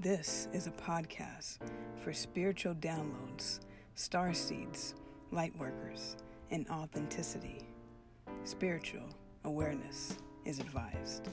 This is a podcast for spiritual downloads, star seeds, light workers, and authenticity. Spiritual awareness is advised.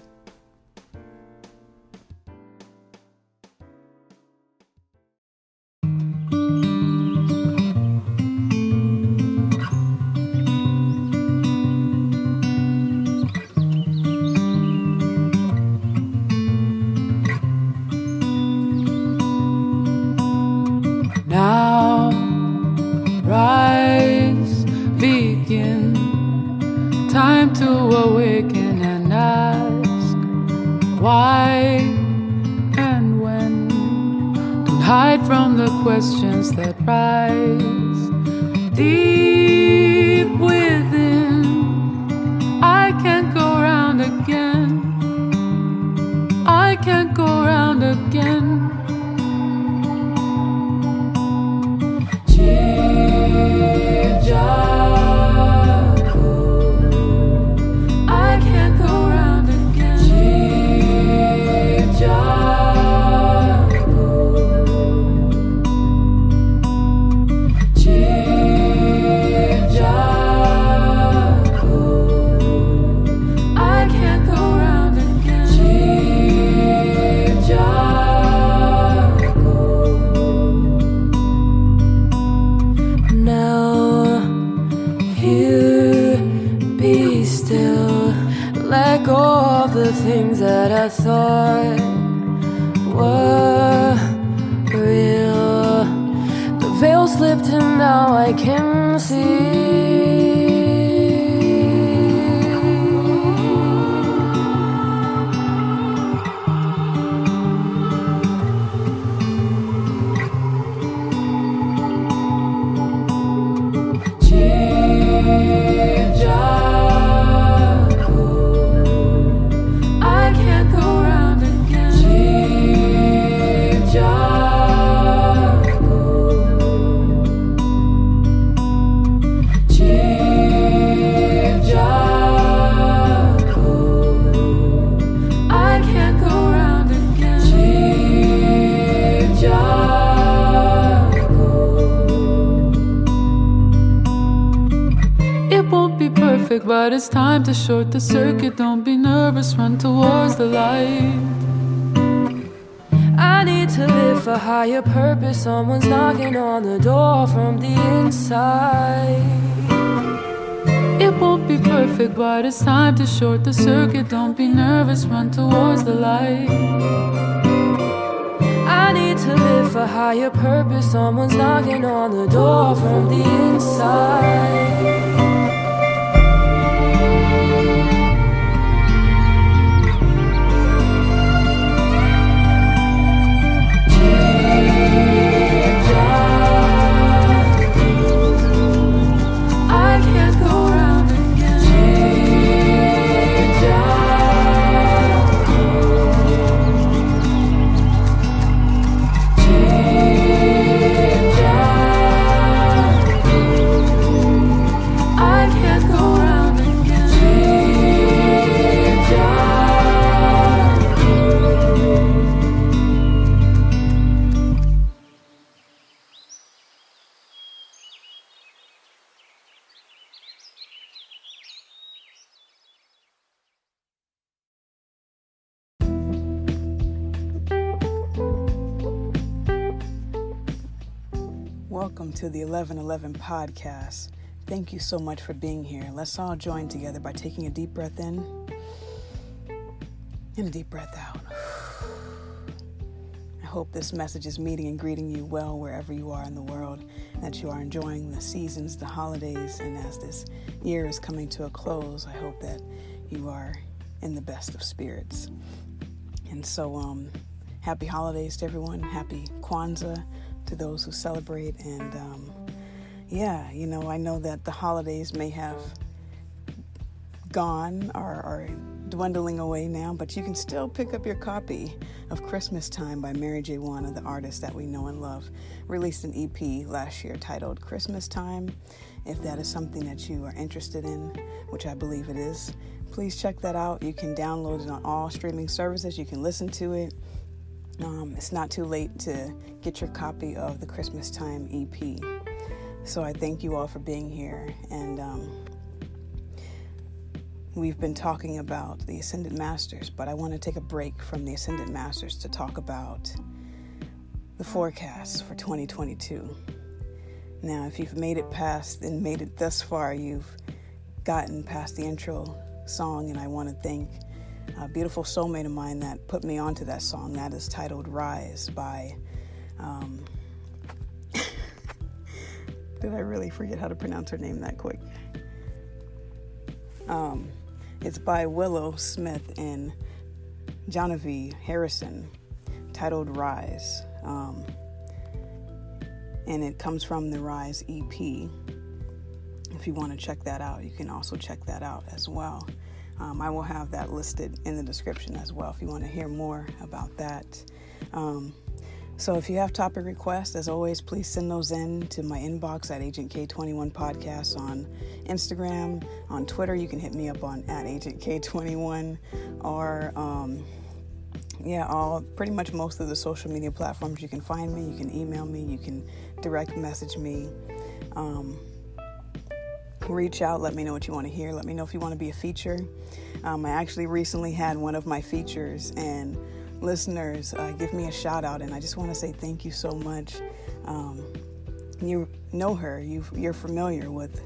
But it's time to short the circuit. Don't be nervous, run towards the light. I need to live for higher purpose. Someone's knocking on the door from the inside. It won't be perfect, but it's time to short the circuit. Don't be nervous, run towards the light. I need to live for higher purpose. Someone's knocking on the door from the inside. 1111 podcast. Thank you so much for being here. Let's all join together by taking a deep breath in and a deep breath out. I hope this message is meeting and greeting you well wherever you are in the world, that you are enjoying the seasons, the holidays, and as this year is coming to a close, I hope that you are in the best of spirits. And so, um, happy holidays to everyone. Happy Kwanzaa to those who celebrate. And um, yeah, you know, I know that the holidays may have gone or are dwindling away now, but you can still pick up your copy of Christmas Time by Mary J. Wana, the artist that we know and love. Released an EP last year titled Christmas Time. If that is something that you are interested in, which I believe it is, please check that out. You can download it on all streaming services. You can listen to it um, it's not too late to get your copy of the Christmas Time EP. So I thank you all for being here. And um, we've been talking about the Ascended Masters, but I want to take a break from the Ascended Masters to talk about the forecast for 2022. Now, if you've made it past and made it thus far, you've gotten past the intro song, and I want to thank a beautiful soulmate of mine that put me onto that song. That is titled Rise by. Um, did I really forget how to pronounce her name that quick? Um, it's by Willow Smith and Genevieve Harrison, titled Rise. Um, and it comes from the Rise EP. If you want to check that out, you can also check that out as well. Um, I will have that listed in the description as well if you want to hear more about that. Um, so if you have topic requests, as always, please send those in to my inbox at Agent K21 Podcast on Instagram. On Twitter, you can hit me up on at Agent K21 or um, yeah, all pretty much most of the social media platforms you can find me. You can email me. You can direct message me. Um, reach out, let me know what you want to hear. Let me know if you want to be a feature. Um, I actually recently had one of my features, and listeners uh, give me a shout out, and I just want to say thank you so much. Um, you know her, you, you're familiar with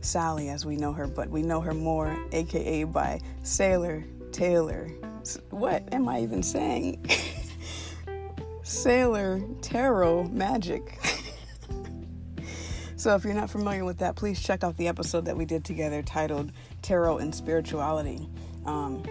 Sally as we know her, but we know her more, aka by Sailor Taylor. What am I even saying? Sailor Tarot Magic. So, if you're not familiar with that, please check out the episode that we did together titled Tarot and Spirituality. Um,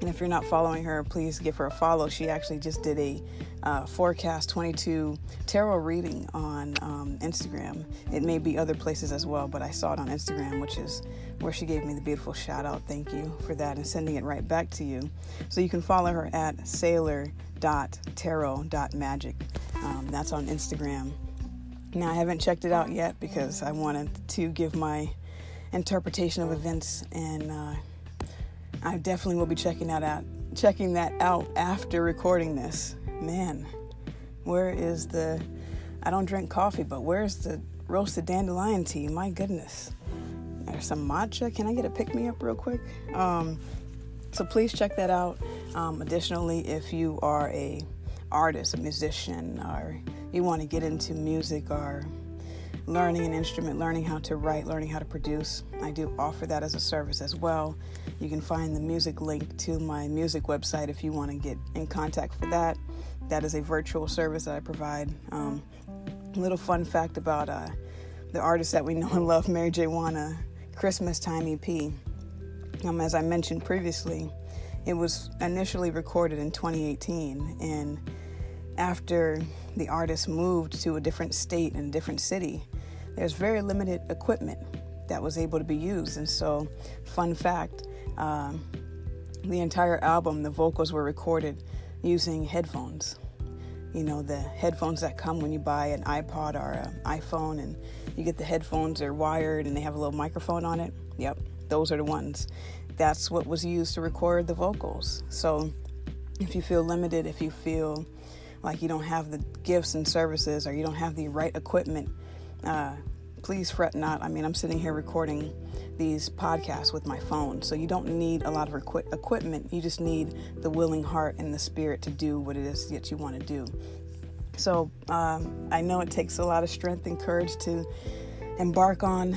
and if you're not following her, please give her a follow. She actually just did a uh, Forecast 22 tarot reading on um, Instagram. It may be other places as well, but I saw it on Instagram, which is where she gave me the beautiful shout out. Thank you for that and sending it right back to you. So you can follow her at sailor.tarot.magic. Um, that's on Instagram. Now, I haven't checked it out yet because I wanted to give my interpretation of events, and uh, I definitely will be checking that out. Checking that out after recording this. Man, where is the? I don't drink coffee, but where's the roasted dandelion tea? My goodness, there's some matcha. Can I get a pick me up real quick? Um, so please check that out. Um, additionally, if you are a artist, a musician, or you want to get into music or learning an instrument, learning how to write, learning how to produce, I do offer that as a service as well. You can find the music link to my music website if you want to get in contact for that. That is a virtual service that I provide. Um, little fun fact about uh, the artist that we know and love, Mary J. Wanna, Christmas Time EP. Um, as I mentioned previously, it was initially recorded in 2018 and after the artist moved to a different state and a different city, there's very limited equipment that was able to be used. And so, fun fact um, the entire album, the vocals were recorded using headphones. You know, the headphones that come when you buy an iPod or an iPhone, and you get the headphones, they're wired and they have a little microphone on it. Yep, those are the ones. That's what was used to record the vocals. So, if you feel limited, if you feel like you don't have the gifts and services or you don't have the right equipment, uh, please fret not. I mean, I'm sitting here recording these podcasts with my phone, so you don't need a lot of equi- equipment. You just need the willing heart and the spirit to do what it is that you want to do. So um, I know it takes a lot of strength and courage to embark on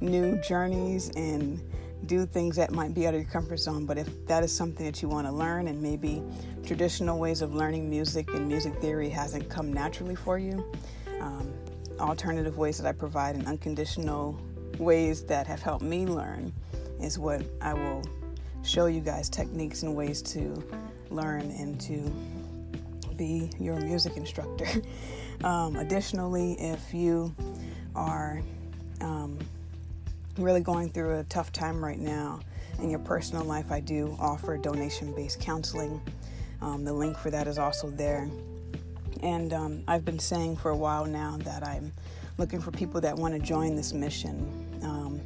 new journeys and do things that might be out of your comfort zone. But if that is something that you want to learn, and maybe traditional ways of learning music and music theory hasn't come naturally for you, um, alternative ways that I provide and unconditional ways that have helped me learn is what I will show you guys techniques and ways to learn and to be your music instructor. um, additionally, if you are um, really going through a tough time right now in your personal life, I do offer donation based counseling. Um, the link for that is also there. And um, I've been saying for a while now that I'm looking for people that want to join this mission, um,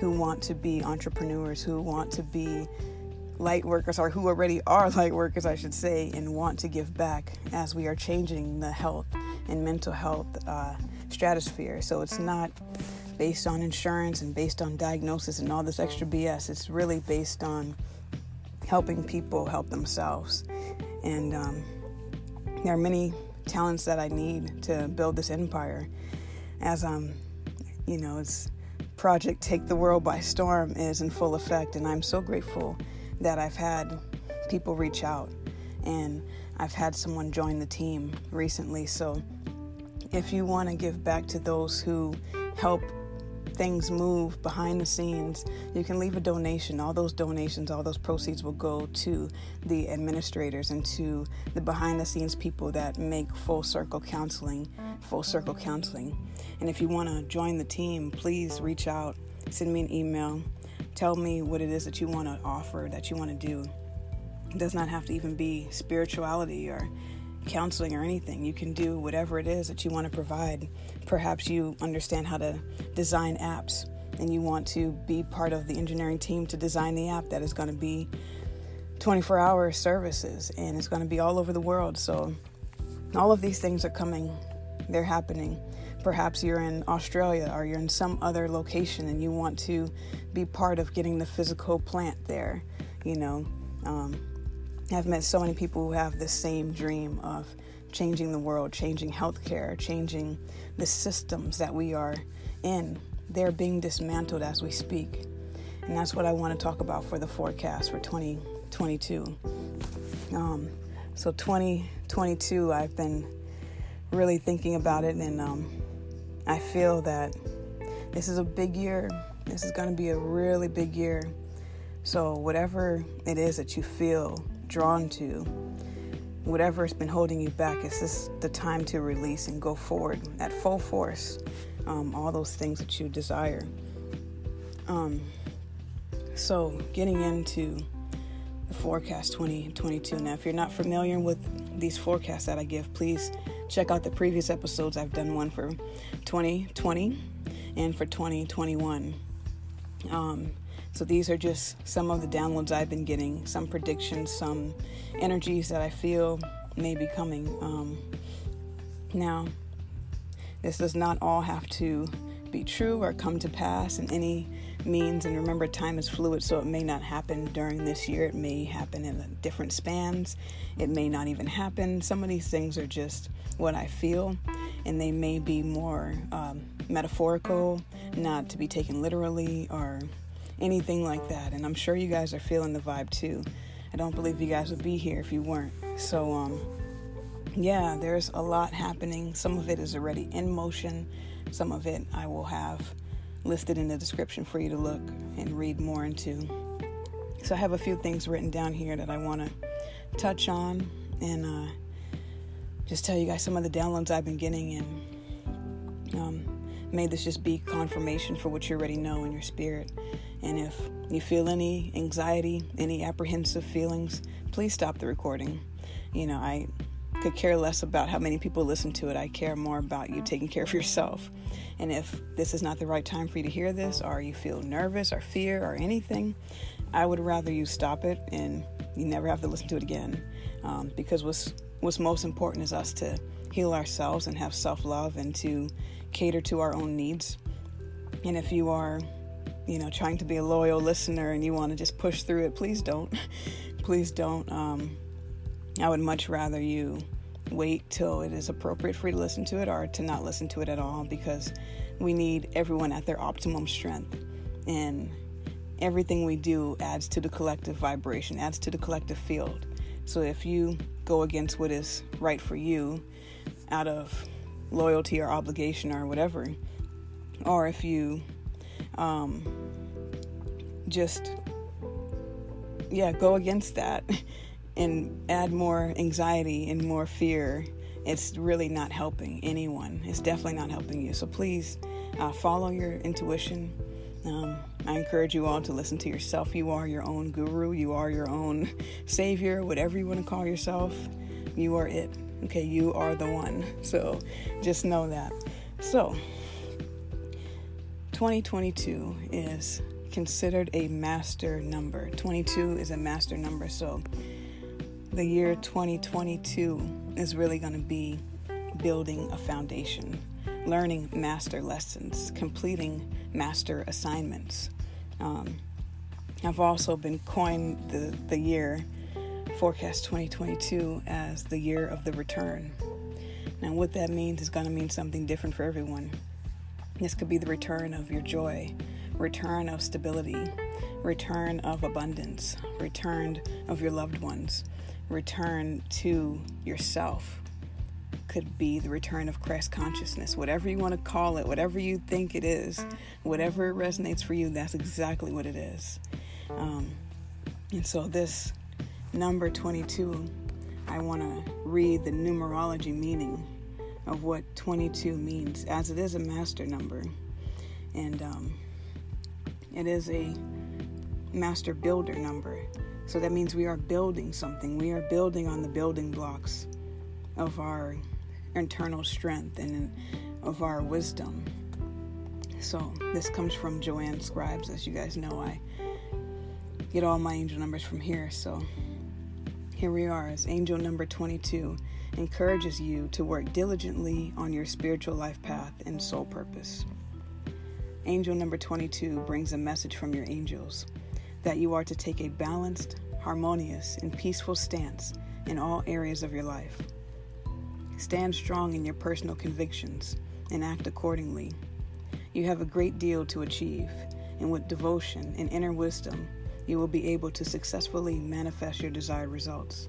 who want to be entrepreneurs, who want to be light workers or who already are light workers, I should say, and want to give back as we are changing the health and mental health uh, stratosphere. So it's not based on insurance and based on diagnosis and all this extra BS. It's really based on helping people help themselves. And um, there are many talents that I need to build this empire. As um, you know, it's project Take the World by Storm is in full effect, and I'm so grateful that I've had people reach out and I've had someone join the team recently. So if you want to give back to those who help things move behind the scenes, you can leave a donation. All those donations, all those proceeds will go to the administrators and to the behind the scenes people that make full circle counseling, full circle counseling. And if you want to join the team, please reach out, send me an email, tell me what it is that you want to offer, that you want to do. It does not have to even be spirituality or counseling or anything. You can do whatever it is that you want to provide. Perhaps you understand how to design apps and you want to be part of the engineering team to design the app that is going to be 24 hour services and it's going to be all over the world. So, all of these things are coming, they're happening. Perhaps you're in Australia or you're in some other location and you want to be part of getting the physical plant there, you know. Um, I've met so many people who have the same dream of changing the world, changing healthcare, changing the systems that we are in. They're being dismantled as we speak. And that's what I want to talk about for the forecast for 2022. Um, so, 2022, I've been really thinking about it, and um, I feel that this is a big year. This is going to be a really big year. So, whatever it is that you feel drawn to, whatever has been holding you back, is this the time to release and go forward at full force? Um, all those things that you desire. Um, so, getting into the forecast 2022. Now, if you're not familiar with these forecasts that I give, please check out the previous episodes. I've done one for 2020 and for 2021. Um, so these are just some of the downloads I've been getting, some predictions, some energies that I feel may be coming. Um, now, this does not all have to be true or come to pass in any means. And remember, time is fluid, so it may not happen during this year. It may happen in different spans. It may not even happen. Some of these things are just what I feel, and they may be more um, metaphorical, not to be taken literally or anything like that. And I'm sure you guys are feeling the vibe too. I don't believe you guys would be here if you weren't. So, um, yeah, there's a lot happening. Some of it is already in motion, some of it I will have listed in the description for you to look and read more into. So, I have a few things written down here that I want to touch on and uh, just tell you guys some of the downloads I've been getting and um, may this just be confirmation for what you already know in your spirit. And if you feel any anxiety, any apprehensive feelings, please stop the recording. You know, I could care less about how many people listen to it. I care more about you taking care of yourself. And if this is not the right time for you to hear this, or you feel nervous or fear or anything, I would rather you stop it and you never have to listen to it again. Um, because what's what's most important is us to heal ourselves and have self love and to cater to our own needs. And if you are, you know, trying to be a loyal listener and you want to just push through it, please don't. please don't. Um, I would much rather you wait till it is appropriate for you to listen to it or to not listen to it at all because we need everyone at their optimum strength. And everything we do adds to the collective vibration, adds to the collective field. So if you go against what is right for you out of loyalty or obligation or whatever, or if you um, just, yeah, go against that and add more anxiety and more fear, it's really not helping anyone. It's definitely not helping you. So please uh, follow your intuition. Um, I encourage you all to listen to yourself. You are your own guru, you are your own savior, whatever you want to call yourself. You are it. Okay, you are the one. So just know that. So, 2022 is considered a master number. 22 is a master number, so the year 2022 is really going to be building a foundation, learning master lessons, completing master assignments. Um, I've also been coined the, the year forecast 2022 as the year of the return. Now, what that means is going to mean something different for everyone. This could be the return of your joy, return of stability, return of abundance, return of your loved ones, return to yourself. Could be the return of Christ consciousness, whatever you want to call it, whatever you think it is, whatever resonates for you, that's exactly what it is. Um, and so, this number 22, I want to read the numerology meaning of what 22 means, as it is a master number. And um, it is a master builder number. So that means we are building something. We are building on the building blocks of our internal strength and of our wisdom. So this comes from Joanne Scribes. As you guys know, I get all my angel numbers from here. So here we are as angel number 22 encourages you to work diligently on your spiritual life path and soul purpose. Angel number 22 brings a message from your angels that you are to take a balanced, harmonious, and peaceful stance in all areas of your life. Stand strong in your personal convictions and act accordingly. You have a great deal to achieve, and with devotion and inner wisdom, you will be able to successfully manifest your desired results.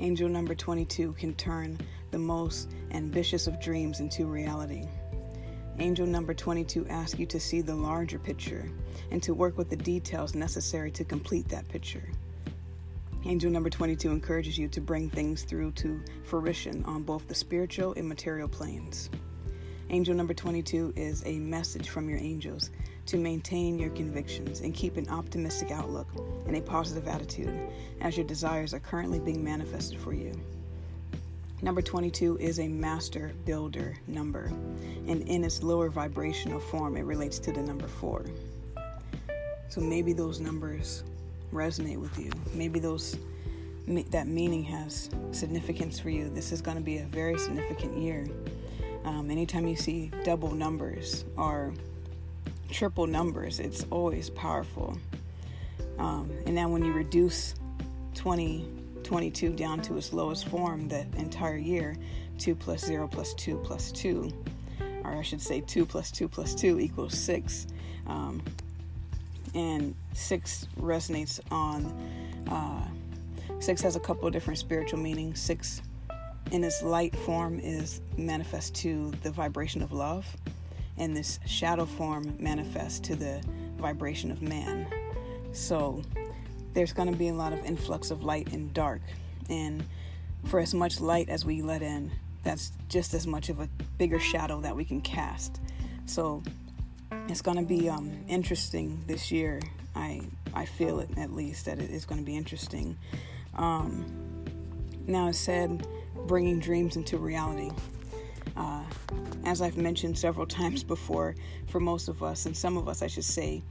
Angel number 22 can turn the most ambitious of dreams into reality. Angel number 22 asks you to see the larger picture and to work with the details necessary to complete that picture. Angel number 22 encourages you to bring things through to fruition on both the spiritual and material planes. Angel number 22 is a message from your angels to maintain your convictions and keep an optimistic outlook and a positive attitude as your desires are currently being manifested for you. Number 22 is a master builder number, and in its lower vibrational form, it relates to the number 4. So maybe those numbers resonate with you. Maybe those that meaning has significance for you. This is going to be a very significant year. Um, anytime you see double numbers or triple numbers, it's always powerful. Um, and now when you reduce 20 22 down to its lowest form the entire year 2 plus 0 plus 2 plus 2 or i should say 2 plus 2 plus 2 equals 6 um, and 6 resonates on uh, 6 has a couple of different spiritual meanings 6 in its light form is manifest to the vibration of love and this shadow form manifests to the vibration of man so there's going to be a lot of influx of light and dark. And for as much light as we let in, that's just as much of a bigger shadow that we can cast. So it's going to be um, interesting this year. I I feel it at least that it is going to be interesting. Um, now, I said bringing dreams into reality. Uh, as I've mentioned several times before, for most of us, and some of us, I should say,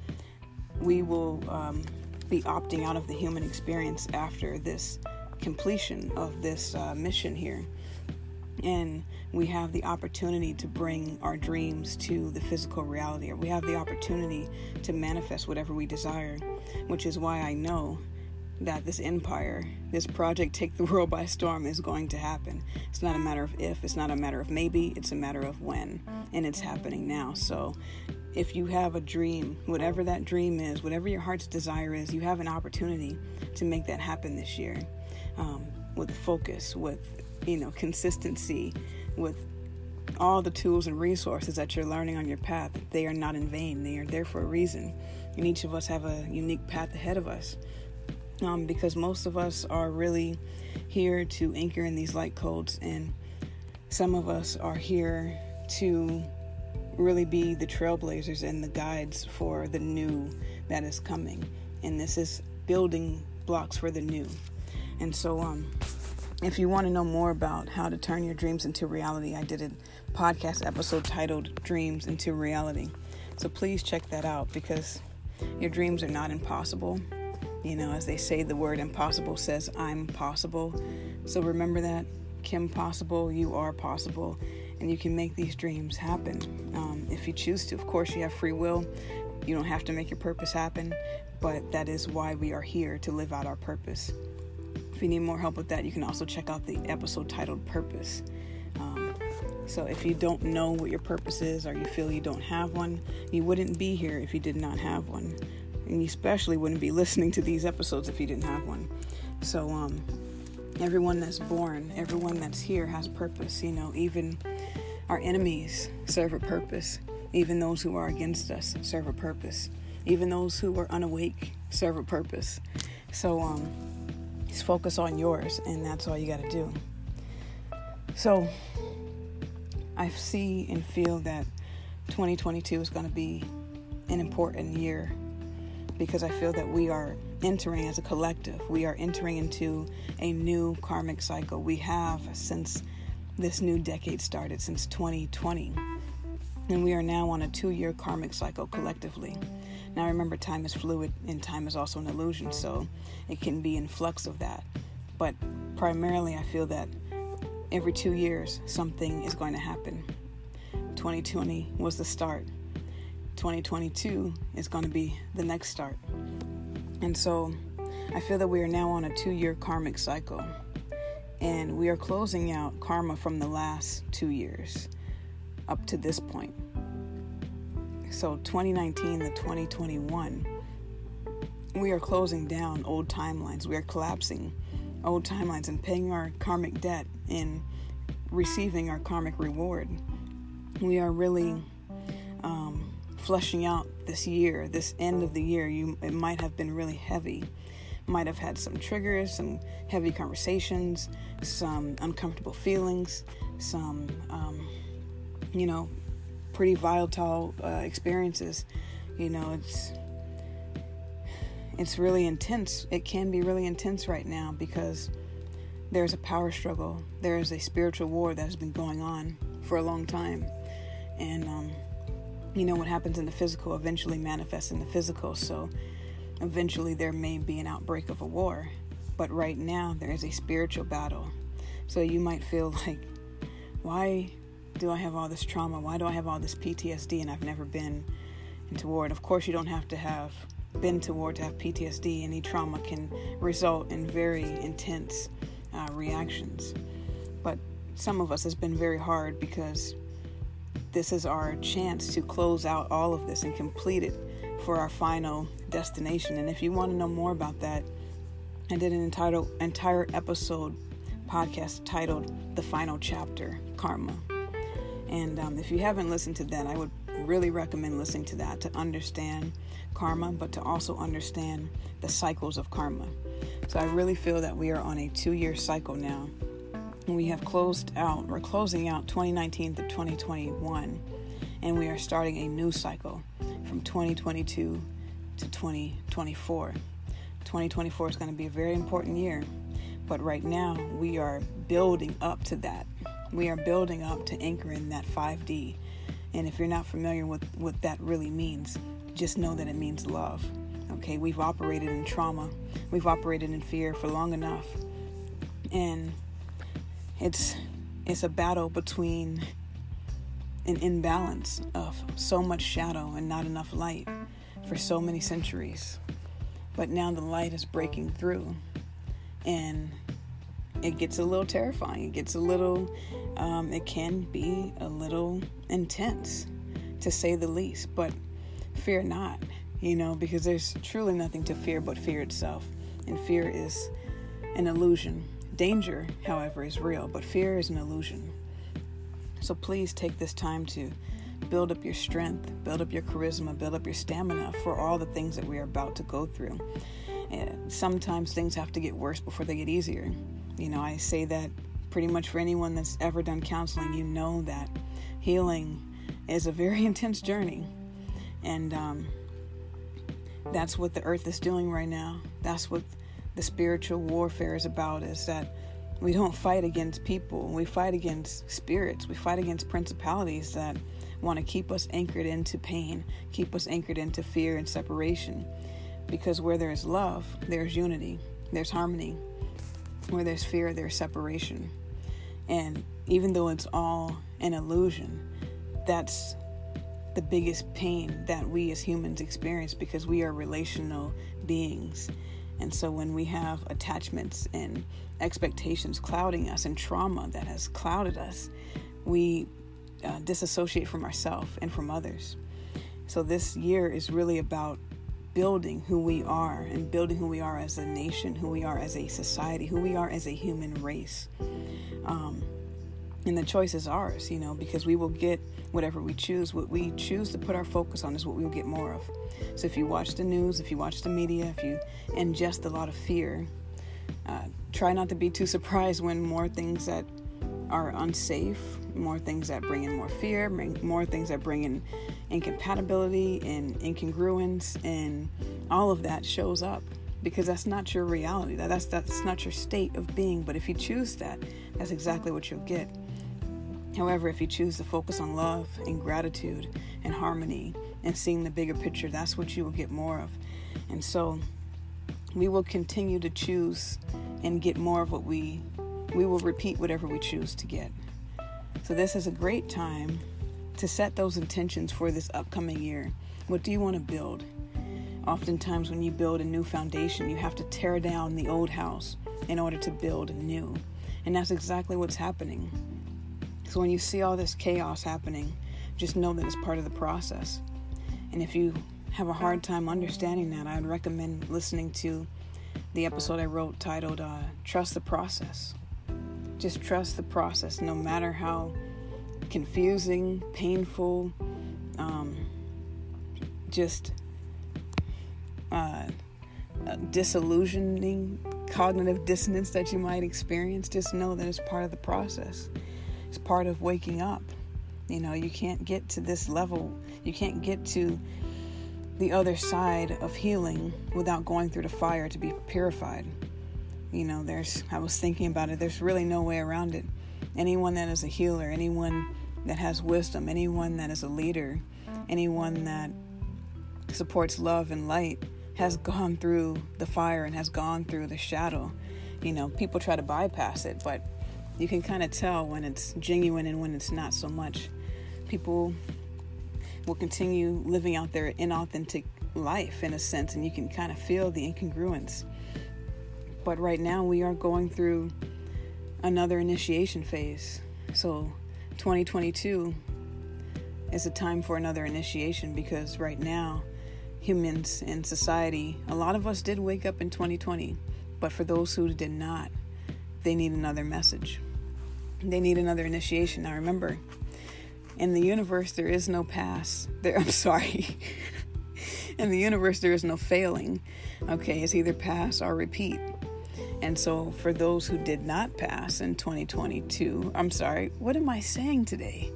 we will um, be opting out of the human experience after this completion of this uh, mission here. And we have the opportunity to bring our dreams to the physical reality, or we have the opportunity to manifest whatever we desire, which is why I know that this empire, this project, Take the World by Storm, is going to happen. It's not a matter of if, it's not a matter of maybe, it's a matter of when, and it's happening now. So if you have a dream, whatever that dream is, whatever your heart's desire is, you have an opportunity to make that happen this year um, with focus, with you know consistency, with all the tools and resources that you're learning on your path. They are not in vain. They are there for a reason, and each of us have a unique path ahead of us. Um, because most of us are really here to anchor in these light codes, and some of us are here to really be the trailblazers and the guides for the new that is coming. And this is building blocks for the new. And so, um, if you want to know more about how to turn your dreams into reality, I did a podcast episode titled Dreams into Reality. So please check that out because Your dreams are not impossible. You know, as they say, the word impossible says, I'm possible. So remember that. Kim Possible, you are possible, and you can make these dreams happen um, if you choose to. Of course, you have free will. You don't have to make your purpose happen, but that is why we are here to live out our purpose. If you need more help with that, you can also check out the episode titled Purpose. Um, so if you don't know what your purpose is or you feel you don't have one, you wouldn't be here if you did not have one. And you especially wouldn't be listening to these episodes if you didn't have one. So, um, everyone that's born, everyone that's here has purpose. You know, even our enemies serve a purpose. Even those who are against us serve a purpose. Even those who are unawake serve a purpose. So, um, just focus on yours, and that's all you got to do. So, I see and feel that 2022 is going to be an important year because I feel that we are entering as a collective. We are entering into a new karmic cycle. We have since this new decade started, since 2020. And we are now on a two year karmic cycle collectively. Now, remember, time is fluid and time is also an illusion, so it can be in flux of that. But primarily, I feel that every two years, something is going to happen. 2020 was the start. 2022 is going to be the next start. And so I feel that we are now on a two year karmic cycle. And we are closing out karma from the last two years up to this point. So 2019 to 2021, we are closing down old timelines. We are collapsing old timelines and paying our karmic debt and receiving our karmic reward. We are really um, fleshing out this year, this end of the year, you it might have been really heavy. Might have had some triggers, some heavy conversations, some uncomfortable feelings, some um, you know, pretty volatile uh, experiences. You know, it's it's really intense. It can be really intense right now because there's a power struggle. There is a spiritual war that has been going on for a long time, and um, you know what happens in the physical eventually manifests in the physical. So eventually there may be an outbreak of a war but right now there is a spiritual battle. So you might feel like why do i have all this trauma? Why do i have all this ptsd and i've never been into war? And of course you don't have to have been to war to have ptsd any trauma can result in very intense uh, reactions. But some of us has been very hard because this is our chance to close out all of this and complete it for our final destination. And if you want to know more about that, I did an entire entire episode podcast titled "The Final Chapter: Karma." And um, if you haven't listened to that, I would really recommend listening to that to understand karma, but to also understand the cycles of karma. So I really feel that we are on a two-year cycle now we have closed out, we're closing out 2019 to 2021, and we are starting a new cycle from 2022 to 2024. 2024 is going to be a very important year, but right now we are building up to that. We are building up to anchoring that 5D. And if you're not familiar with what that really means, just know that it means love. Okay, we've operated in trauma, we've operated in fear for long enough. And it's it's a battle between an imbalance of so much shadow and not enough light for so many centuries. But now the light is breaking through and it gets a little terrifying. It gets a little, um, it can be a little intense to say the least. But fear not, you know, because there's truly nothing to fear but fear itself. And fear is an illusion Danger, however, is real, but fear is an illusion. So please take this time to build up your strength, build up your charisma, build up your stamina for all the things that we are about to go through. And sometimes things have to get worse before they get easier. You know, I say that pretty much for anyone that's ever done counseling, you know that healing is a very intense journey. And um, that's what the earth is doing right now. That's what the spiritual warfare is about is that we don't fight against people we fight against spirits we fight against principalities that want to keep us anchored into pain, keep us anchored into fear and separation. Because where there's love, there's unity, there's harmony. Where there's fear, there's separation. And even though it's all an illusion, that's the biggest pain that we as humans experience because we are relational beings. And so when we have attachments and expectations clouding us and trauma that has clouded us, we uh, disassociate from ourselves and from others. So this year is really about building who we are and building who we are as a nation, who we are as a society, who we are as a human race. Um, and the choice is ours, you know, because we will get whatever we choose. What we choose to put our focus on is what we will get more of. So if you watch the news, if you watch the media, if you ingest a lot of fear, uh, try not to be too surprised when more things that are unsafe, more things that bring in more fear, more things that bring in incompatibility and incongruence, and all of that shows up because that's not your reality. That, that's that's not your state of being. But if you choose that, that's exactly what you'll get. However, if you choose to focus on love and gratitude and harmony and seeing the bigger picture, that's what you will get more of. And so we will continue to choose and get more of what we we will repeat whatever we choose to get. So this is a great time to set those intentions for this upcoming year. What do you want to build? Oftentimes when you build a new foundation, you have to tear down the old house in order to build new. And that's exactly what's happening. So when you see all this chaos happening, just know that it's part of the process. And if you have a hard time understanding that, I'd recommend listening to the episode I wrote titled uh, Trust the Process. Just trust the process, no matter how confusing, painful, um, just uh, disillusioning cognitive dissonance that you might experience. Just know that it's part of the process. It's part of waking up. You know, you can't get to this level, you can't get to the other side of healing without going through the fire to be purified. You know, there's, I was thinking about it, there's really no way around it. Anyone that is a healer, anyone that has wisdom, anyone that is a leader, anyone that supports love and light has gone through the fire and has gone through the shadow. You know, people try to bypass it, but you can kind of tell when it's genuine and when it's not so much. People will continue living out their inauthentic life in a sense, and you can kind of feel the incongruence. But right now, we are going through another initiation phase. So, 2022 is a time for another initiation because right now, humans in society, a lot of us did wake up in 2020, but for those who did not, they need another message they need another initiation. Now remember, in the universe there is no pass. There I'm sorry. in the universe there is no failing. Okay, it's either pass or repeat. And so for those who did not pass in 2022, I'm sorry, what am I saying today?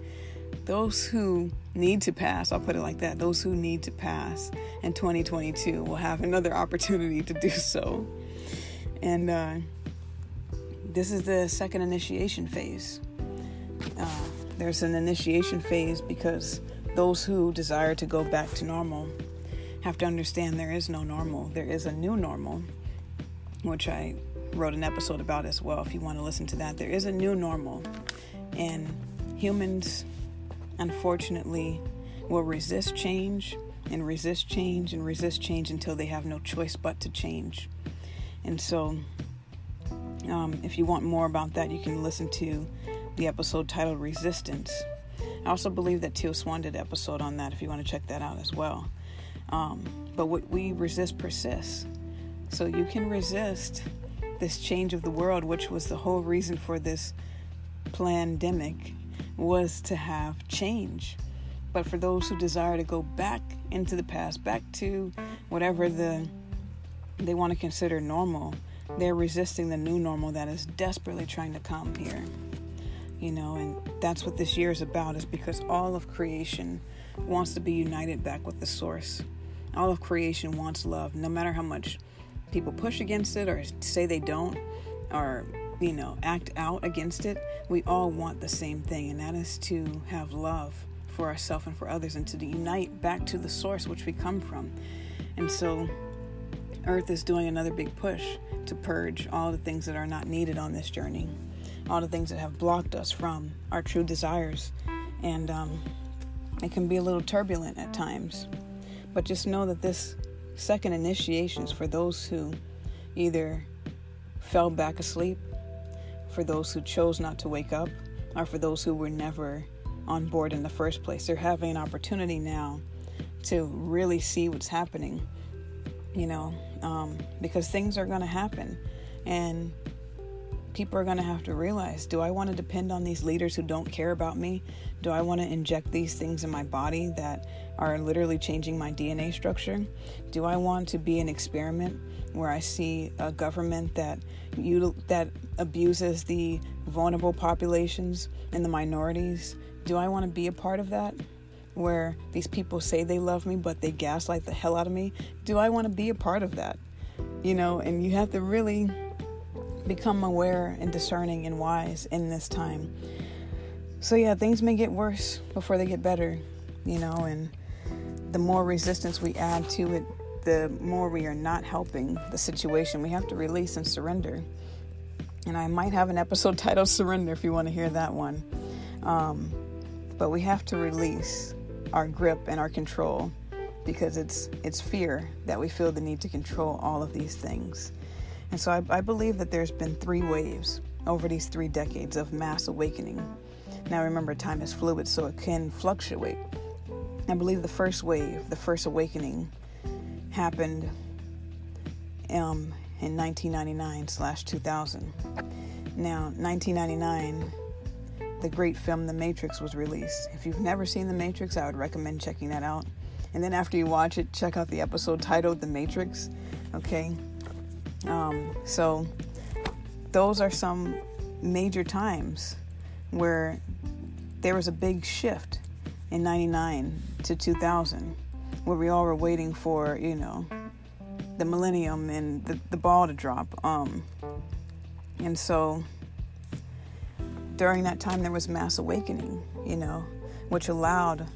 Those who need to pass, I'll put it like that, those who need to pass in 2022 will have another opportunity to do so. And uh, this is the second initiation phase. Uh, there's an initiation phase because those who desire to go back to normal have to understand there is no normal. There is a new normal, which I wrote an episode about as well. If you want to listen to that, there is a new normal. And humans, unfortunately, will resist change and resist change and resist change until they have no choice but to change. And so um, if you want more about that, you can listen to the episode titled Resistance. I also believe that Teal Swan did an episode on that if you want to check that out as well. Um, but what we resist persists. So you can resist this change of the world, which was the whole reason for this pandemic, was to have change. But for those who desire to go back into the past, back to whatever the they want to consider normal, they're resisting the new normal that is desperately trying to come here. You know, and that's what this year is about, is because all of creation wants to be united back with the source. All of creation wants love, no matter how much people push against it or say they don't or, you know, act out against it. We all want the same thing, and that is to have love for ourselves and for others and to unite back to the source which we come from. And so, Earth is doing another big push to purge all the things that are not needed on this journey, all the things that have blocked us from our true desires. And um, it can be a little turbulent at times. But just know that this second initiation is for those who either fell back asleep, for those who chose not to wake up, or for those who were never on board in the first place. They're having an opportunity now to really see what's happening, you know, um, because things are going to happen. And people are going to have to realize do I want to depend on these leaders who don't care about me? Do I want to inject these things in my body that are literally changing my DNA structure? Do I want to be an experiment where I see a government that that abuses the vulnerable populations and the minorities? Do I want to be a part of that? Where these people say they love me but they gaslight the hell out of me? Do I want to be a part of that? You know, and you have to really become aware and discerning and wise in this time so yeah, things may get worse before they get better, you know, and the more resistance we add to it, the more we are not helping the situation. We have to release and surrender. And I might have an episode titled Surrender if you want to hear that one. Um, but we have to release our grip and our control because it's it's fear that we feel the need to control all of these things. And so I, I believe that there's been three waves over these three decades of mass awakening now remember, time is fluid, so it can fluctuate. I believe the first wave, the first awakening, happened um, in 1999 slash 2000. Now, 1999, the great film The Matrix was released. If you've never seen The Matrix, I would recommend checking that out. And then after you watch it, check out the episode titled The Matrix. Okay? Um, so, those are some major times where there was a big shift in 99 to 2000 where we all were waiting for, you know, the millennium and the, the ball to drop. Um, and so during that time, there was mass awakening, you know, which allowed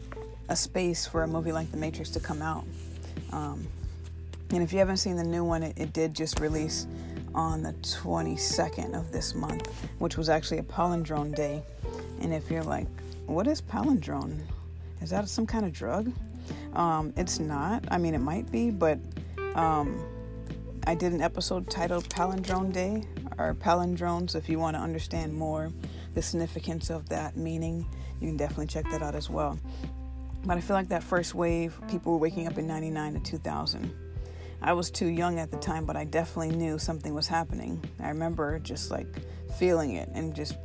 a space for a movie like The Matrix to come out. Um, and if you haven't seen the new one, it, it did just release on the 22nd of this month, which was actually a palindrome day. And if you're like, what is palindrome? Is that some kind of drug? Um, it's not. I mean, it might be, but um, I did an episode titled Palindrome Day or Palindromes. If you want to understand more the significance of that meaning, you can definitely check that out as well. But I feel like that first wave, people were waking up in 99 to 2000. I was too young at the time, but I definitely knew something was happening. I remember just like feeling it and just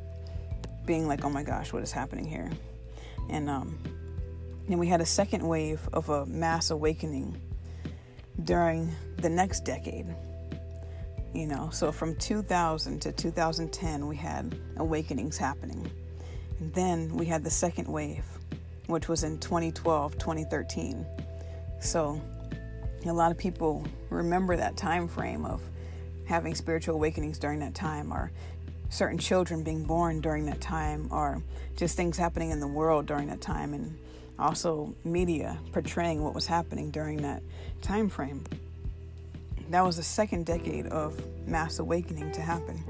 being like, oh my gosh, what is happening here? And um, then we had a second wave of a mass awakening during the next decade. You know, so from 2000 to 2010, we had awakenings happening. And then we had the second wave, which was in 2012, 2013. So a lot of people remember that time frame of having spiritual awakenings during that time or certain children being born during that time or just things happening in the world during that time and also media portraying what was happening during that time frame that was the second decade of mass awakening to happen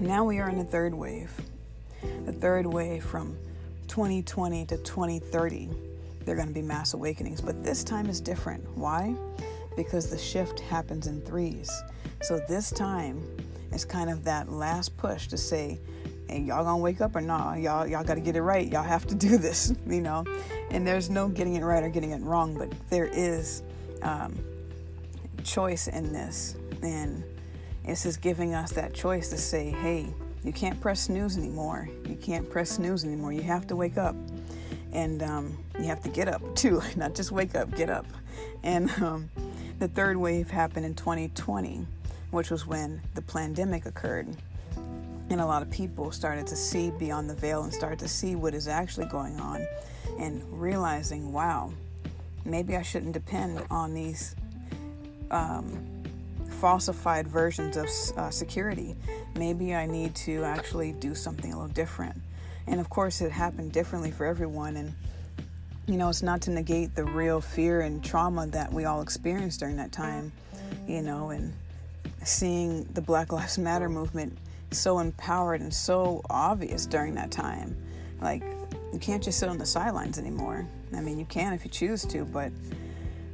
now we are in the third wave the third wave from 2020 to 2030 they're going to be mass awakenings but this time is different why because the shift happens in threes so this time it's kind of that last push to say, hey, y'all gonna wake up or not? Y'all, y'all gotta get it right. Y'all have to do this, you know? And there's no getting it right or getting it wrong, but there is um, choice in this. And it's just giving us that choice to say, hey, you can't press snooze anymore. You can't press snooze anymore. You have to wake up. And um, you have to get up too, not just wake up, get up. And um, the third wave happened in 2020 which was when the pandemic occurred. And a lot of people started to see beyond the veil and started to see what is actually going on and realizing, wow, maybe I shouldn't depend on these um, falsified versions of uh, security. Maybe I need to actually do something a little different. And of course, it happened differently for everyone. And you know, it's not to negate the real fear and trauma that we all experienced during that time, you know, and seeing the Black Lives Matter movement so empowered and so obvious during that time. Like, you can't just sit on the sidelines anymore. I mean, you can if you choose to, but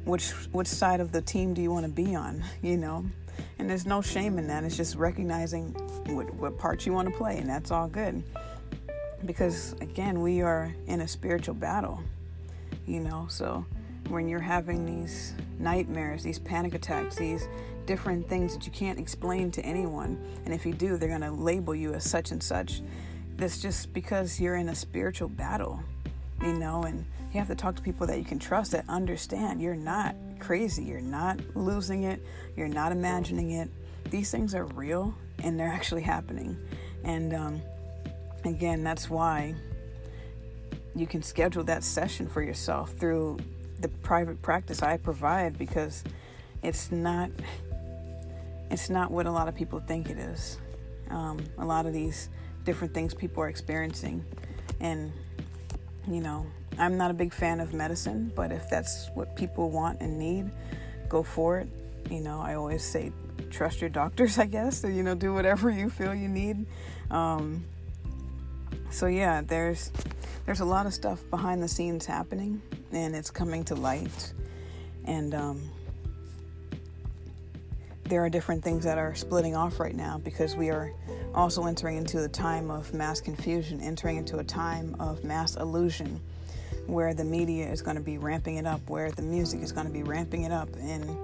which which side of the team do you want to be on? You know, and there's no shame in that. It's just recognizing what, what part you want to play, and that's all good. Because again, we are in a spiritual battle. You know, so when you're having these nightmares, these panic attacks, these different things that you can't explain to anyone, and if you do, they're going to label you as such and such. That's just because you're in a spiritual battle, you know, and you have to talk to people that you can trust that understand you're not crazy, you're not losing it, you're not imagining it. These things are real and they're actually happening. And um, again, that's why you can schedule that session for yourself through the private practice I provide because it's not it's not what a lot of people think it is. Um, a lot of these different things people are experiencing, and you know, I'm not a big fan of medicine, but if that's what people want and need, go for it. You know, I always say trust your doctors, I guess. So, you know, do whatever you feel you need. Um, so yeah, there's there's a lot of stuff behind the scenes happening, and it's coming to light. And um, there are different things that are splitting off right now because we are also entering into a time of mass confusion, entering into a time of mass illusion where the media is going to be ramping it up, where the music is going to be ramping it up, and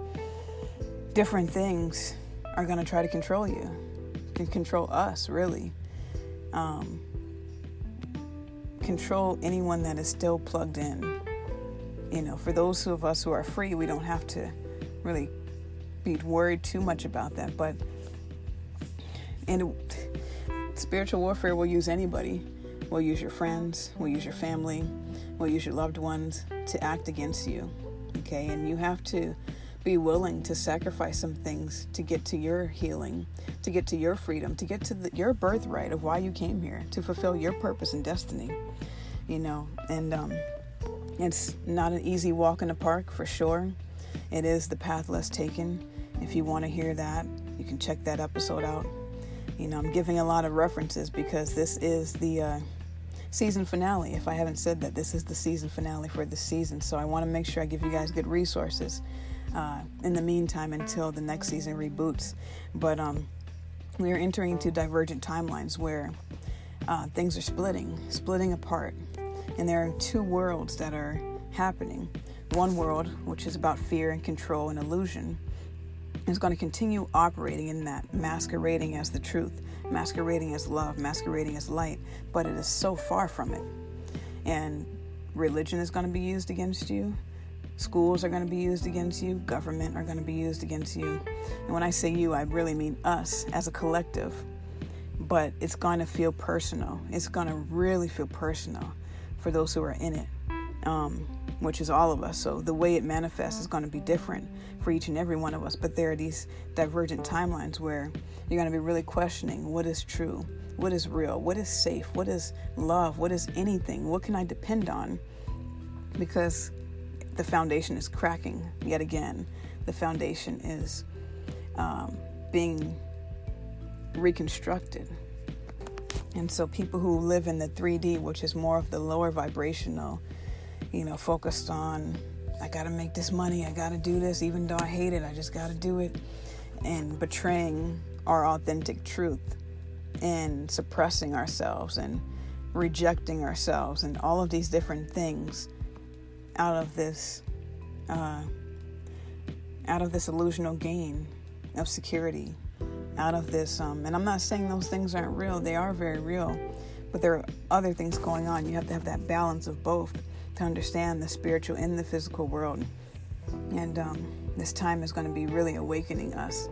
different things are going to try to control you, can control us, really. Um, control anyone that is still plugged in. You know, for those of us who are free, we don't have to really be worried too much about that. But and spiritual warfare will use anybody. Will use your friends. Will use your family. Will use your loved ones to act against you. Okay, and you have to be willing to sacrifice some things to get to your healing, to get to your freedom, to get to the, your birthright of why you came here, to fulfill your purpose and destiny. You know, and um, it's not an easy walk in the park for sure. It is the path less taken. If you want to hear that, you can check that episode out. You know, I'm giving a lot of references because this is the uh, season finale. If I haven't said that, this is the season finale for the season. So I want to make sure I give you guys good resources uh, in the meantime until the next season reboots. But um, we are entering into divergent timelines where uh, things are splitting, splitting apart. And there are two worlds that are happening. One world, which is about fear and control and illusion, is going to continue operating in that, masquerading as the truth, masquerading as love, masquerading as light, but it is so far from it. And religion is going to be used against you. Schools are going to be used against you. Government are going to be used against you. And when I say you, I really mean us as a collective. But it's going to feel personal. It's going to really feel personal for those who are in it. Um, which is all of us. So the way it manifests is going to be different for each and every one of us. But there are these divergent timelines where you're going to be really questioning what is true, what is real, what is safe, what is love, what is anything, what can I depend on? Because the foundation is cracking yet again. The foundation is um, being reconstructed. And so, people who live in the 3D, which is more of the lower vibrational you know, focused on, I gotta make this money, I gotta do this, even though I hate it, I just gotta do it, and betraying our authentic truth and suppressing ourselves and rejecting ourselves and all of these different things out of this uh, out of this illusional gain of security out of this um, and i'm not saying those things aren't real they are very real but there are other things going on. You have to have that balance of both to understand the spiritual in the physical world. And um, this time is going to be really awakening us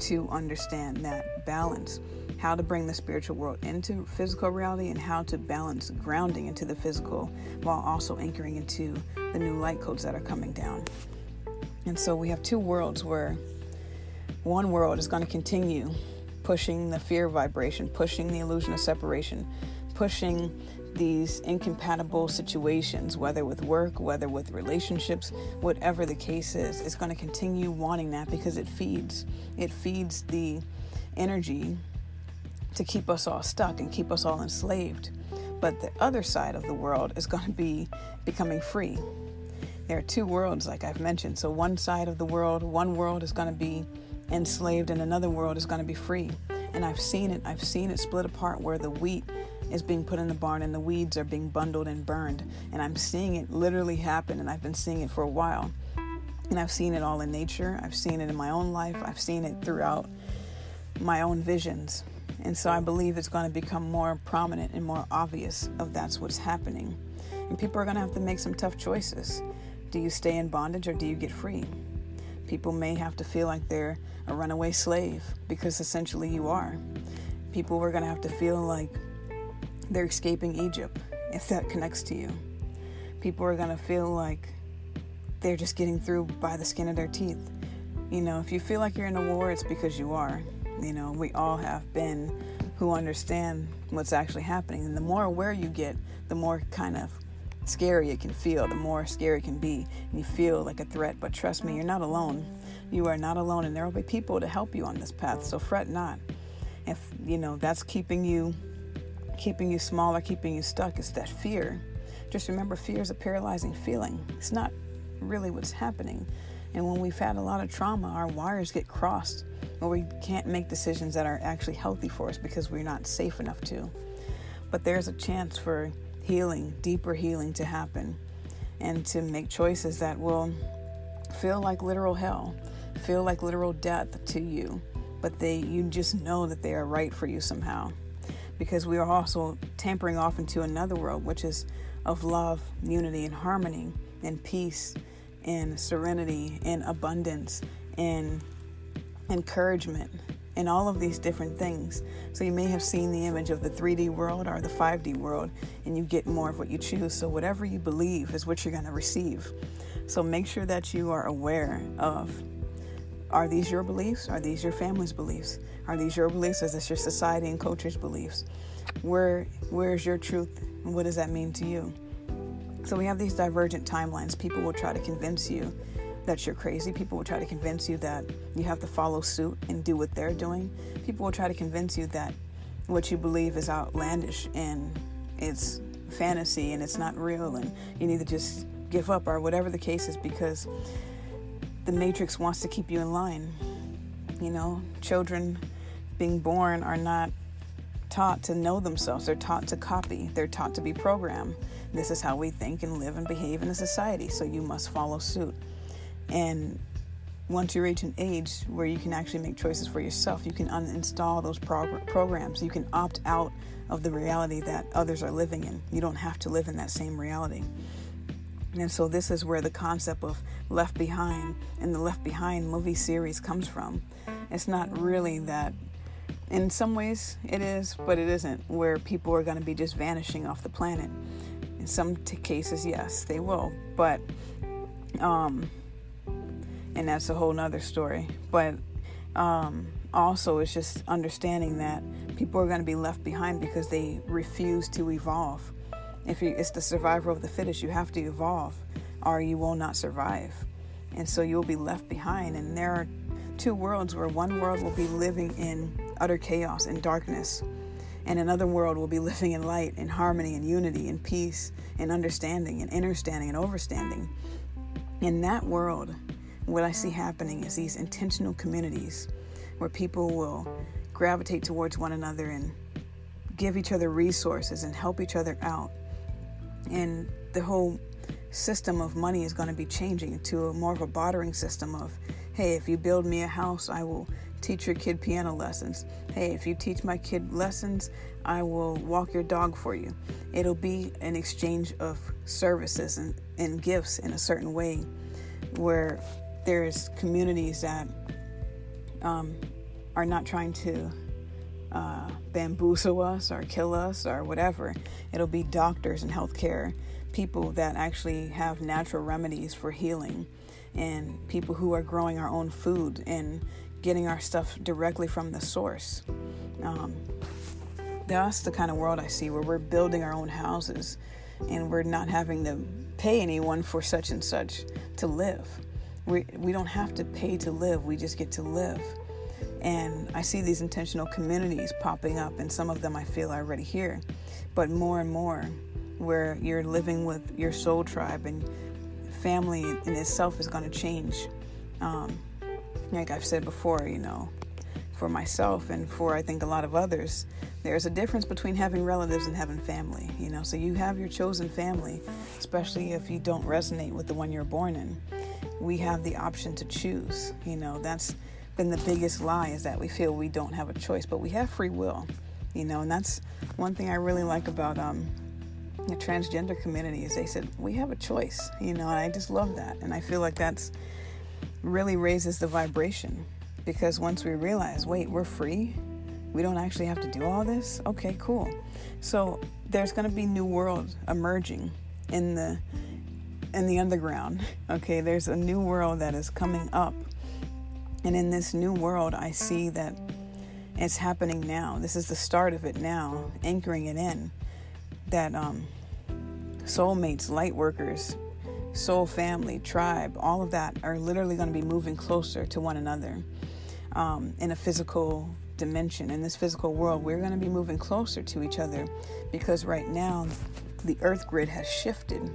to understand that balance how to bring the spiritual world into physical reality and how to balance grounding into the physical while also anchoring into the new light codes that are coming down. And so we have two worlds where one world is going to continue pushing the fear vibration, pushing the illusion of separation, pushing these incompatible situations, whether with work, whether with relationships, whatever the case is, is going to continue wanting that because it feeds. It feeds the energy to keep us all stuck and keep us all enslaved. But the other side of the world is going to be becoming free. There are two worlds, like I've mentioned. So, one side of the world, one world is going to be enslaved, and another world is going to be free. And I've seen it. I've seen it split apart where the wheat is being put in the barn and the weeds are being bundled and burned. And I'm seeing it literally happen, and I've been seeing it for a while. And I've seen it all in nature, I've seen it in my own life, I've seen it throughout my own visions. And so I believe it's going to become more prominent and more obvious of that's what's happening. And people are going to have to make some tough choices. Do you stay in bondage or do you get free? People may have to feel like they're a runaway slave because essentially you are. People are going to have to feel like they're escaping Egypt if that connects to you. People are going to feel like they're just getting through by the skin of their teeth. You know, if you feel like you're in a war, it's because you are. You know, we all have been who understand what's actually happening. And the more aware you get, the more kind of scary it can feel, the more scary it can be. And you feel like a threat. But trust me, you're not alone. You are not alone, and there will be people to help you on this path. So fret not. If you know that's keeping you keeping you small or keeping you stuck, it's that fear. Just remember fear is a paralyzing feeling. It's not really what's happening. And when we've had a lot of trauma, our wires get crossed or we can't make decisions that are actually healthy for us because we're not safe enough to. But there's a chance for healing, deeper healing to happen, and to make choices that will feel like literal hell, feel like literal death to you, but they you just know that they are right for you somehow. Because we are also tampering off into another world, which is of love, unity, and harmony, and peace, and serenity, and abundance, and encouragement, and all of these different things. So you may have seen the image of the 3D world or the 5D world, and you get more of what you choose. So whatever you believe is what you're going to receive. So make sure that you are aware of are these your beliefs? Are these your family's beliefs? Are these your beliefs? Is this your society and culture's beliefs? Where where's your truth? And what does that mean to you? So we have these divergent timelines. People will try to convince you that you're crazy. People will try to convince you that you have to follow suit and do what they're doing. People will try to convince you that what you believe is outlandish and it's fantasy and it's not real and you need to just give up or whatever the case is because the matrix wants to keep you in line. You know, children being born are not taught to know themselves. They're taught to copy. They're taught to be programmed. This is how we think and live and behave in a society, so you must follow suit. And once you reach an age where you can actually make choices for yourself, you can uninstall those prog- programs. You can opt out of the reality that others are living in. You don't have to live in that same reality. And so, this is where the concept of Left Behind and the Left Behind movie series comes from. It's not really that, in some ways, it is, but it isn't, where people are going to be just vanishing off the planet. In some t- cases, yes, they will. But, um, and that's a whole nother story. But um, also, it's just understanding that people are going to be left behind because they refuse to evolve. If you, it's the survival of the fittest, you have to evolve, or you will not survive, and so you'll be left behind. And there are two worlds where one world will be living in utter chaos and darkness, and another world will be living in light and harmony and unity and peace and understanding and understanding and overstanding. In that world, what I see happening is these intentional communities where people will gravitate towards one another and give each other resources and help each other out. And the whole system of money is going to be changing to a more of a bartering system of, hey, if you build me a house, I will teach your kid piano lessons. Hey, if you teach my kid lessons, I will walk your dog for you. It'll be an exchange of services and, and gifts in a certain way where there's communities that um, are not trying to uh, bamboozle us or kill us or whatever. It'll be doctors and healthcare people that actually have natural remedies for healing and people who are growing our own food and getting our stuff directly from the source. Um, that's the kind of world I see where we're building our own houses and we're not having to pay anyone for such and such to live. We, we don't have to pay to live, we just get to live. And I see these intentional communities popping up, and some of them I feel are already here, but more and more where you're living with your soul tribe and family in itself is going to change. Um, like I've said before, you know, for myself and for I think a lot of others, there's a difference between having relatives and having family, you know. So you have your chosen family, especially if you don't resonate with the one you're born in. We have the option to choose, you know. That's been the biggest lie is that we feel we don't have a choice, but we have free will, you know, and that's one thing I really like about um, the transgender community is they said we have a choice, you know, and I just love that, and I feel like that's really raises the vibration because once we realize, wait, we're free, we don't actually have to do all this. Okay, cool. So there's going to be new world emerging in the in the underground. Okay, there's a new world that is coming up and in this new world, I see that it's happening now. This is the start of it now, anchoring it in. That um, soulmates, light workers, soul family, tribe, all of that are literally going to be moving closer to one another um, in a physical dimension. In this physical world, we're going to be moving closer to each other because right now the earth grid has shifted.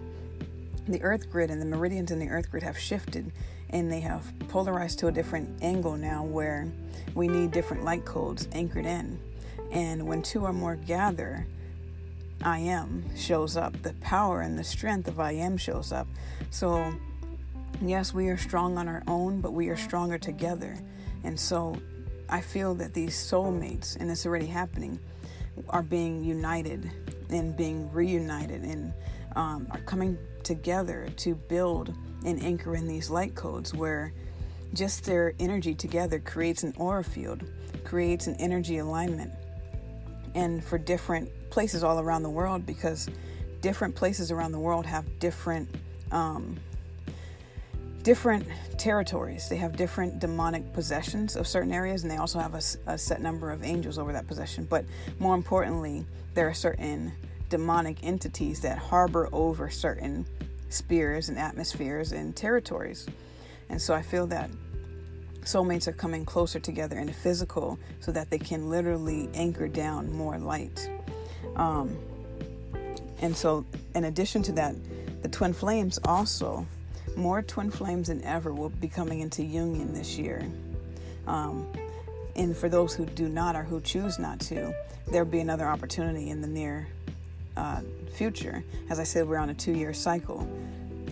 The earth grid and the meridians in the earth grid have shifted and they have polarized to a different angle now where we need different light codes anchored in. And when two or more gather, I am shows up. The power and the strength of I am shows up. So, yes, we are strong on our own, but we are stronger together. And so, I feel that these soulmates, and it's already happening, are being united and being reunited and um, are coming together to build and anchor in these light codes where just their energy together creates an aura field, creates an energy alignment. And for different places all around the world, because different places around the world have different um, different territories. They have different demonic possessions of certain areas, and they also have a, a, set number of angels over that possession. But more importantly, there are certain demonic entities that harbor over certain spheres and atmospheres and territories. And so I feel that soulmates are coming closer together in the physical so that they can literally anchor down more light. Um, and so, in addition to that, the twin flames also, more twin flames than ever will be coming into union this year. Um, and for those who do not or who choose not to, there'll be another opportunity in the near uh, future. As I said, we're on a two year cycle.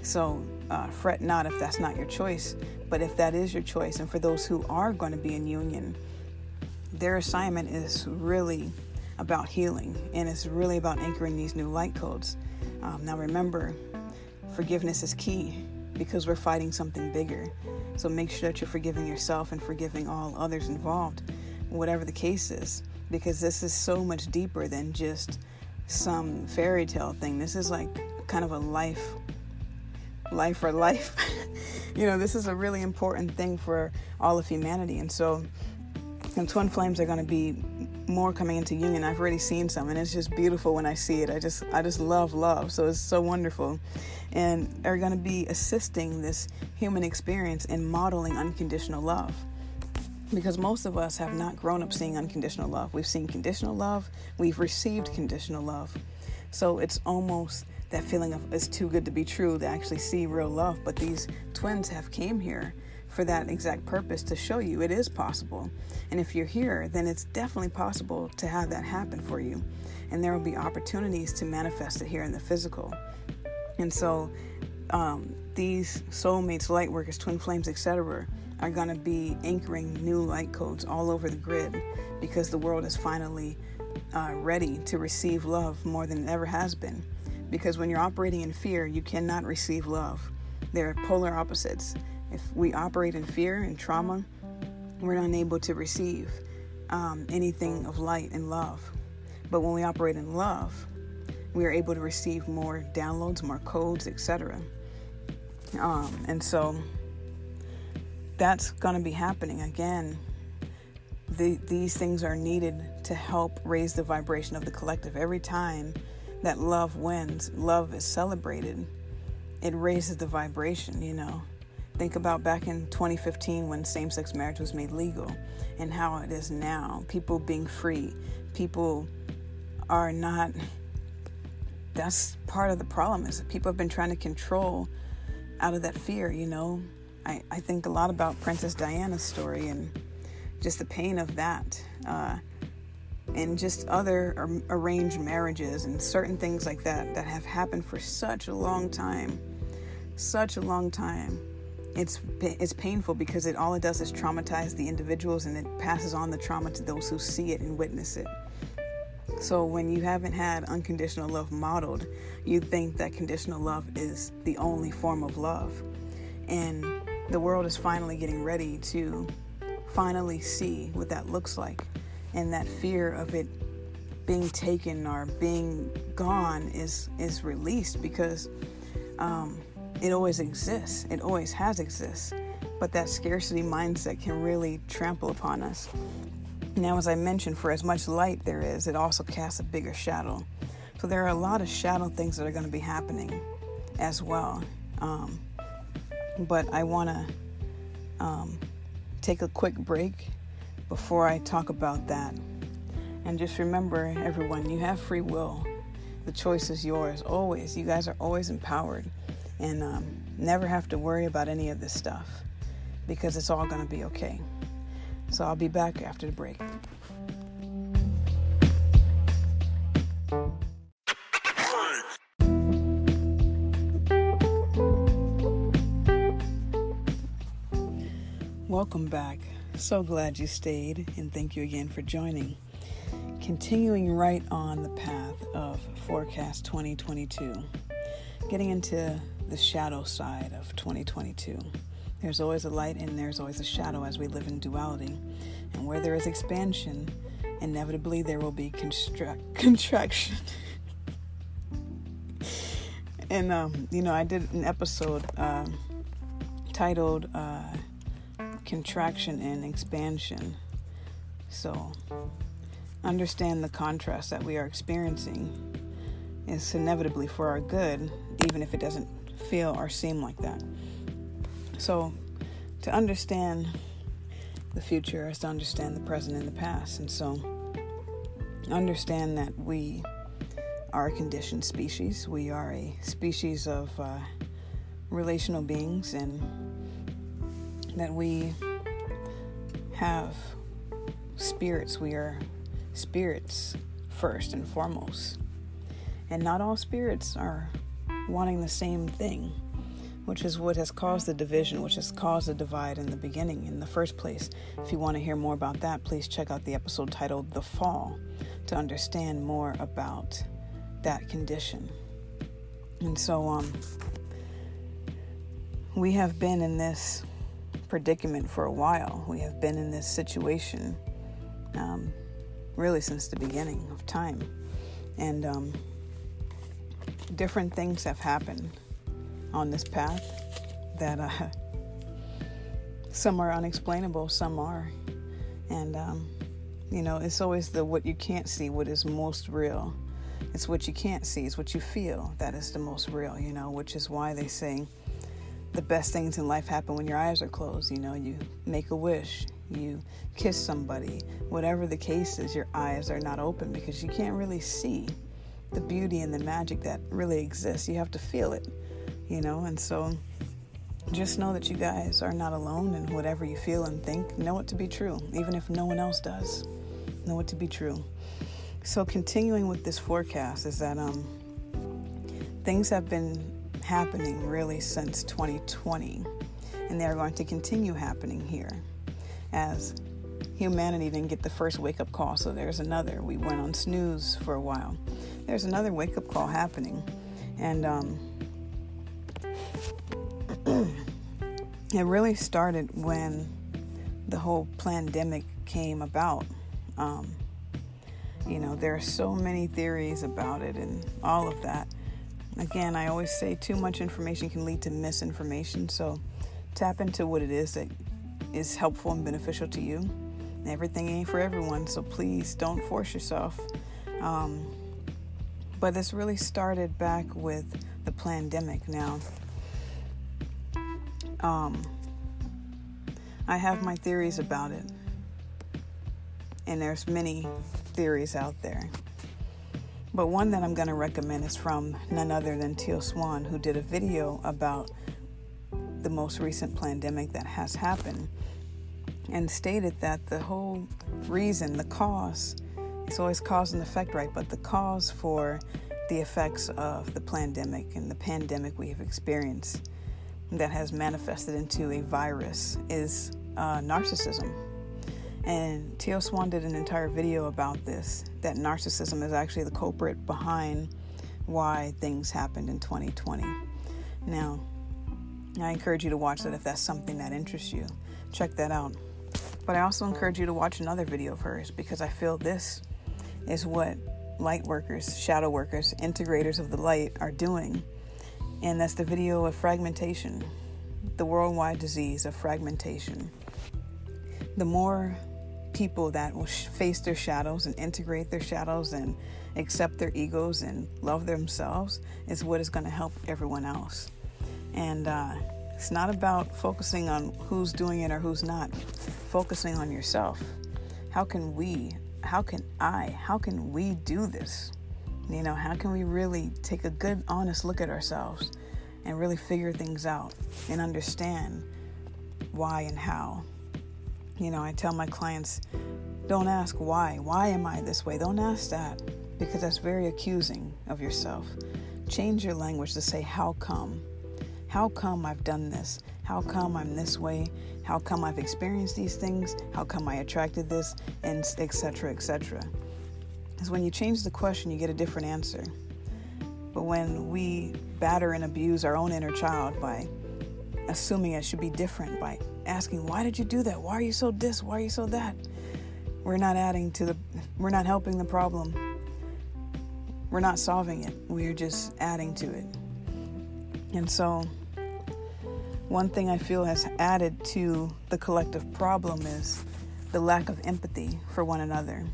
So uh, fret not if that's not your choice. But if that is your choice, and for those who are going to be in union, their assignment is really about healing and it's really about anchoring these new light codes. Um, now, remember, forgiveness is key because we're fighting something bigger. So make sure that you're forgiving yourself and forgiving all others involved, whatever the case is, because this is so much deeper than just some fairy tale thing. This is like kind of a life, life for life. you know, this is a really important thing for all of humanity. And so, and twin flames are going to be more coming into union. I've already seen some, and it's just beautiful when I see it. I just, I just love love. So it's so wonderful, and are going to be assisting this human experience in modeling unconditional love because most of us have not grown up seeing unconditional love. We've seen conditional love, we've received conditional love. So it's almost that feeling of it's too good to be true to actually see real love. But these twins have came here for that exact purpose to show you it is possible. And if you're here, then it's definitely possible to have that happen for you. And there will be opportunities to manifest it here in the physical. And so um, these soulmates, light workers, twin flames, etc., are going to be anchoring new light codes all over the grid because the world is finally uh, ready to receive love more than it ever has been. Because when you're operating in fear, you cannot receive love. They're polar opposites. If we operate in fear and trauma, we're unable to receive um, anything of light and love. But when we operate in love, we are able to receive more downloads, more codes, etc. Um, and so that's going to be happening again. The, these things are needed to help raise the vibration of the collective. Every time that love wins, love is celebrated, it raises the vibration, you know. Think about back in 2015 when same sex marriage was made legal and how it is now. People being free. People are not. That's part of the problem is that people have been trying to control out of that fear, you know. I, I think a lot about Princess Diana's story and just the pain of that. Uh, and just other arranged marriages and certain things like that that have happened for such a long time. Such a long time it's it's painful because it all it does is traumatize the individuals and it passes on the trauma to those who see it and witness it. So when you haven't had unconditional love modeled, you think that conditional love is the only form of love. And the world is finally getting ready to finally see what that looks like. And that fear of it being taken or being gone is is released because um, it always exists, it always has exists, but that scarcity mindset can really trample upon us. Now, as I mentioned, for as much light there is, it also casts a bigger shadow. So there are a lot of shadow things that are going to be happening as well. Um, but I want to um, take a quick break before I talk about that. And just remember, everyone, you have free will. The choice is yours, always. You guys are always empowered and um, never have to worry about any of this stuff because it's all going to be okay. So I'll be back after the break. Welcome back. So glad you stayed, and thank you again for joining. Continuing right on the path of Forecast 2022, getting into the shadow side of 2022. There's always a light and there's always a shadow as we live in duality. And where there is expansion, inevitably there will be construct- contraction. and, um, you know, I did an episode uh, titled uh, Contraction and Expansion. So, understand the contrast that we are experiencing is inevitably for our good, even if it doesn't feel or seem like that. So, to understand the future is to understand the present and the past. And so, understand that we are a conditioned species. We are a species of uh, relational beings, and that we have spirits. We are spirits first and foremost. And not all spirits are wanting the same thing, which is what has caused the division, which has caused the divide in the beginning, in the first place. If you want to hear more about that, please check out the episode titled The Fall to understand more about that condition. And so, um, we have been in this predicament for a while. We have been in this situation um, really since the beginning of time. And um, different things have happened on this path that uh, some are unexplainable, some are. And, um, you know, it's always the what you can't see, what is most real. It's what you can't see, it's what you feel that is the most real, you know, which is why they say the best things in life happen when your eyes are closed. You know, you make a wish, you kiss somebody, whatever the case is, your eyes are not open because you can't really see the beauty and the magic that really exists. You have to feel it, you know, and so just know that you guys are not alone and whatever you feel and think, know it to be true, even if no one else does. Know it to be true. So continuing with this forecast is that um things have been happening really since 2020 and they are going to continue happening here as humanity didn't get the first wake up call so there's another we went on snooze for a while there's another wake up call happening. And um, it really started when the whole pandemic came about. Um, you know, there are so many theories about it and all of that. Again, I always say too much information can lead to misinformation. So tap into what it is that is helpful and beneficial to you everything ain't for everyone, so please don't force yourself. Um, but this really started back with the pandemic. Now, um, I have my theories about it, and there's many theories out there. But one that I'm going to recommend is from none other than Teal Swan, who did a video about the most recent pandemic that has happened and stated that the whole reason, the cause, it's always cause and effect, right? But the cause for the effects of the pandemic and the pandemic we have experienced that has manifested into a virus is uh, narcissism. And Teal Swan did an entire video about this that narcissism is actually the culprit behind why things happened in 2020. Now, I encourage you to watch that if that's something that interests you. Check that out. But I also encourage you to watch another video of hers because I feel this is what light workers, shadow workers, integrators of the light are doing. And that's the video of fragmentation, the worldwide disease of fragmentation. The more people that will face their shadows and integrate their shadows and accept their egos and love themselves is what is going to help everyone else. And uh, it's not about focusing on who's doing it or who's not, focusing on yourself. How can we, how can I, how can we do this? You know, how can we really take a good, honest look at ourselves and really figure things out and understand why and how? You know, I tell my clients, don't ask why. Why am I this way? Don't ask that because that's very accusing of yourself. Change your language to say, how come? How come I've done this? How come I'm this way? How come I've experienced these things? How come I attracted this? And etc. etc. Because when you change the question, you get a different answer. But when we batter and abuse our own inner child by assuming it should be different, by asking, why did you do that? Why are you so this? Why are you so that? We're not adding to the, we're not helping the problem. We're not solving it. We're just adding to it. And so, one thing I feel has added to the collective problem is the lack of empathy for one another.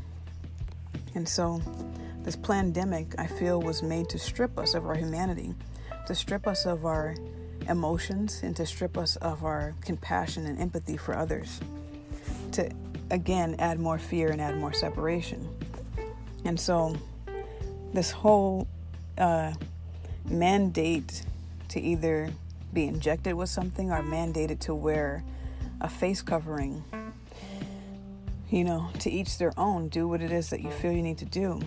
And so, this pandemic, I feel, was made to strip us of our humanity, to strip us of our emotions, and to strip us of our compassion and empathy for others, to again add more fear and add more separation. And so, this whole uh, mandate to either be injected with something or mandated to wear a face covering. You know, to each their own, do what it is that you feel you need to do.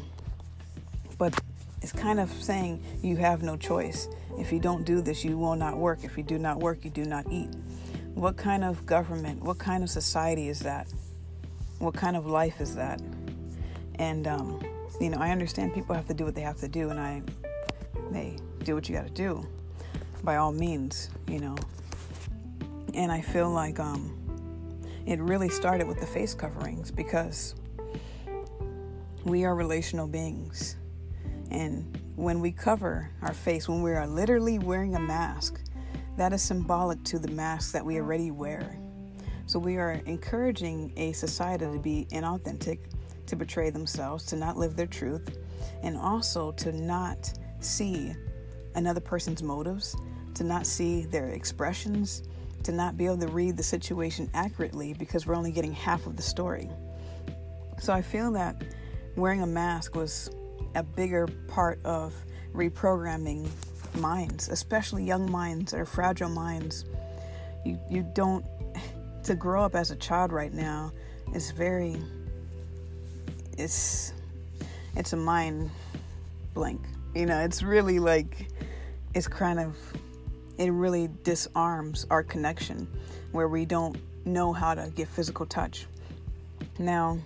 But it's kind of saying you have no choice. If you don't do this, you will not work. If you do not work, you do not eat. What kind of government, what kind of society is that? What kind of life is that? And, um, you know, I understand people have to do what they have to do, and I, hey, do what you got to do by all means, you know. And I feel like um, it really started with the face coverings because we are relational beings. And when we cover our face, when we are literally wearing a mask, that is symbolic to the mask that we already wear. So we are encouraging a society to be inauthentic, to betray themselves, to not live their truth, and also to not see another person's motives, to not see their expressions, to not be able to read the situation accurately because we're only getting half of the story. So I feel that wearing a mask was a bigger part of reprogramming minds, especially young minds or fragile minds. You you don't to grow up as a child right now is very it's it's a mind blank. You know, it's really like it's kind of it really disarms our connection where we don't know how to get physical touch. Now,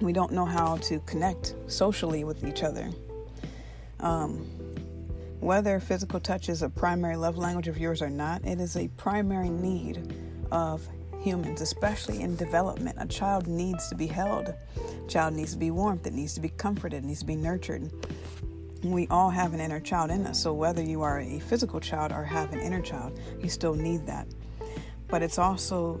we don't know how to connect socially with each other. Um, whether physical touch is a primary love language of yours or not, it is a primary need of humans, especially in development. A child needs to be held. A child needs to be warmed. It needs to be comforted. It needs to be nurtured we all have an inner child in us. So whether you are a physical child or have an inner child, you still need that. But it's also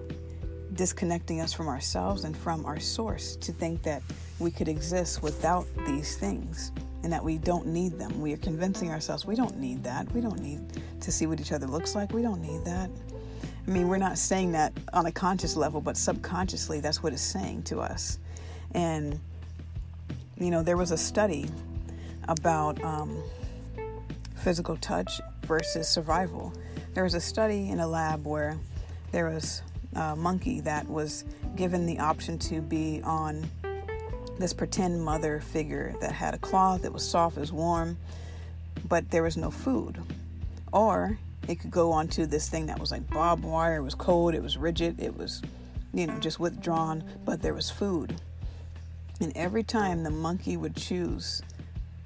disconnecting us from ourselves and from our source to think that we could exist without these things and that we don't need them. We are convincing ourselves we don't need that. We don't need to see what each other looks like. We don't need that. I mean, we're not saying that on a conscious level, but subconsciously, that's what it's saying to us. And, you know, there was a study about um, physical touch versus survival. There was a study in a lab where there was a monkey that was given the option to be on this pretend mother figure that had a cloth that was soft, was warm, but there was no food. Or it could go onto this thing that was like barbed wire, it was cold, it was rigid, it was, you know, just withdrawn, but there was food. And every time the monkey would choose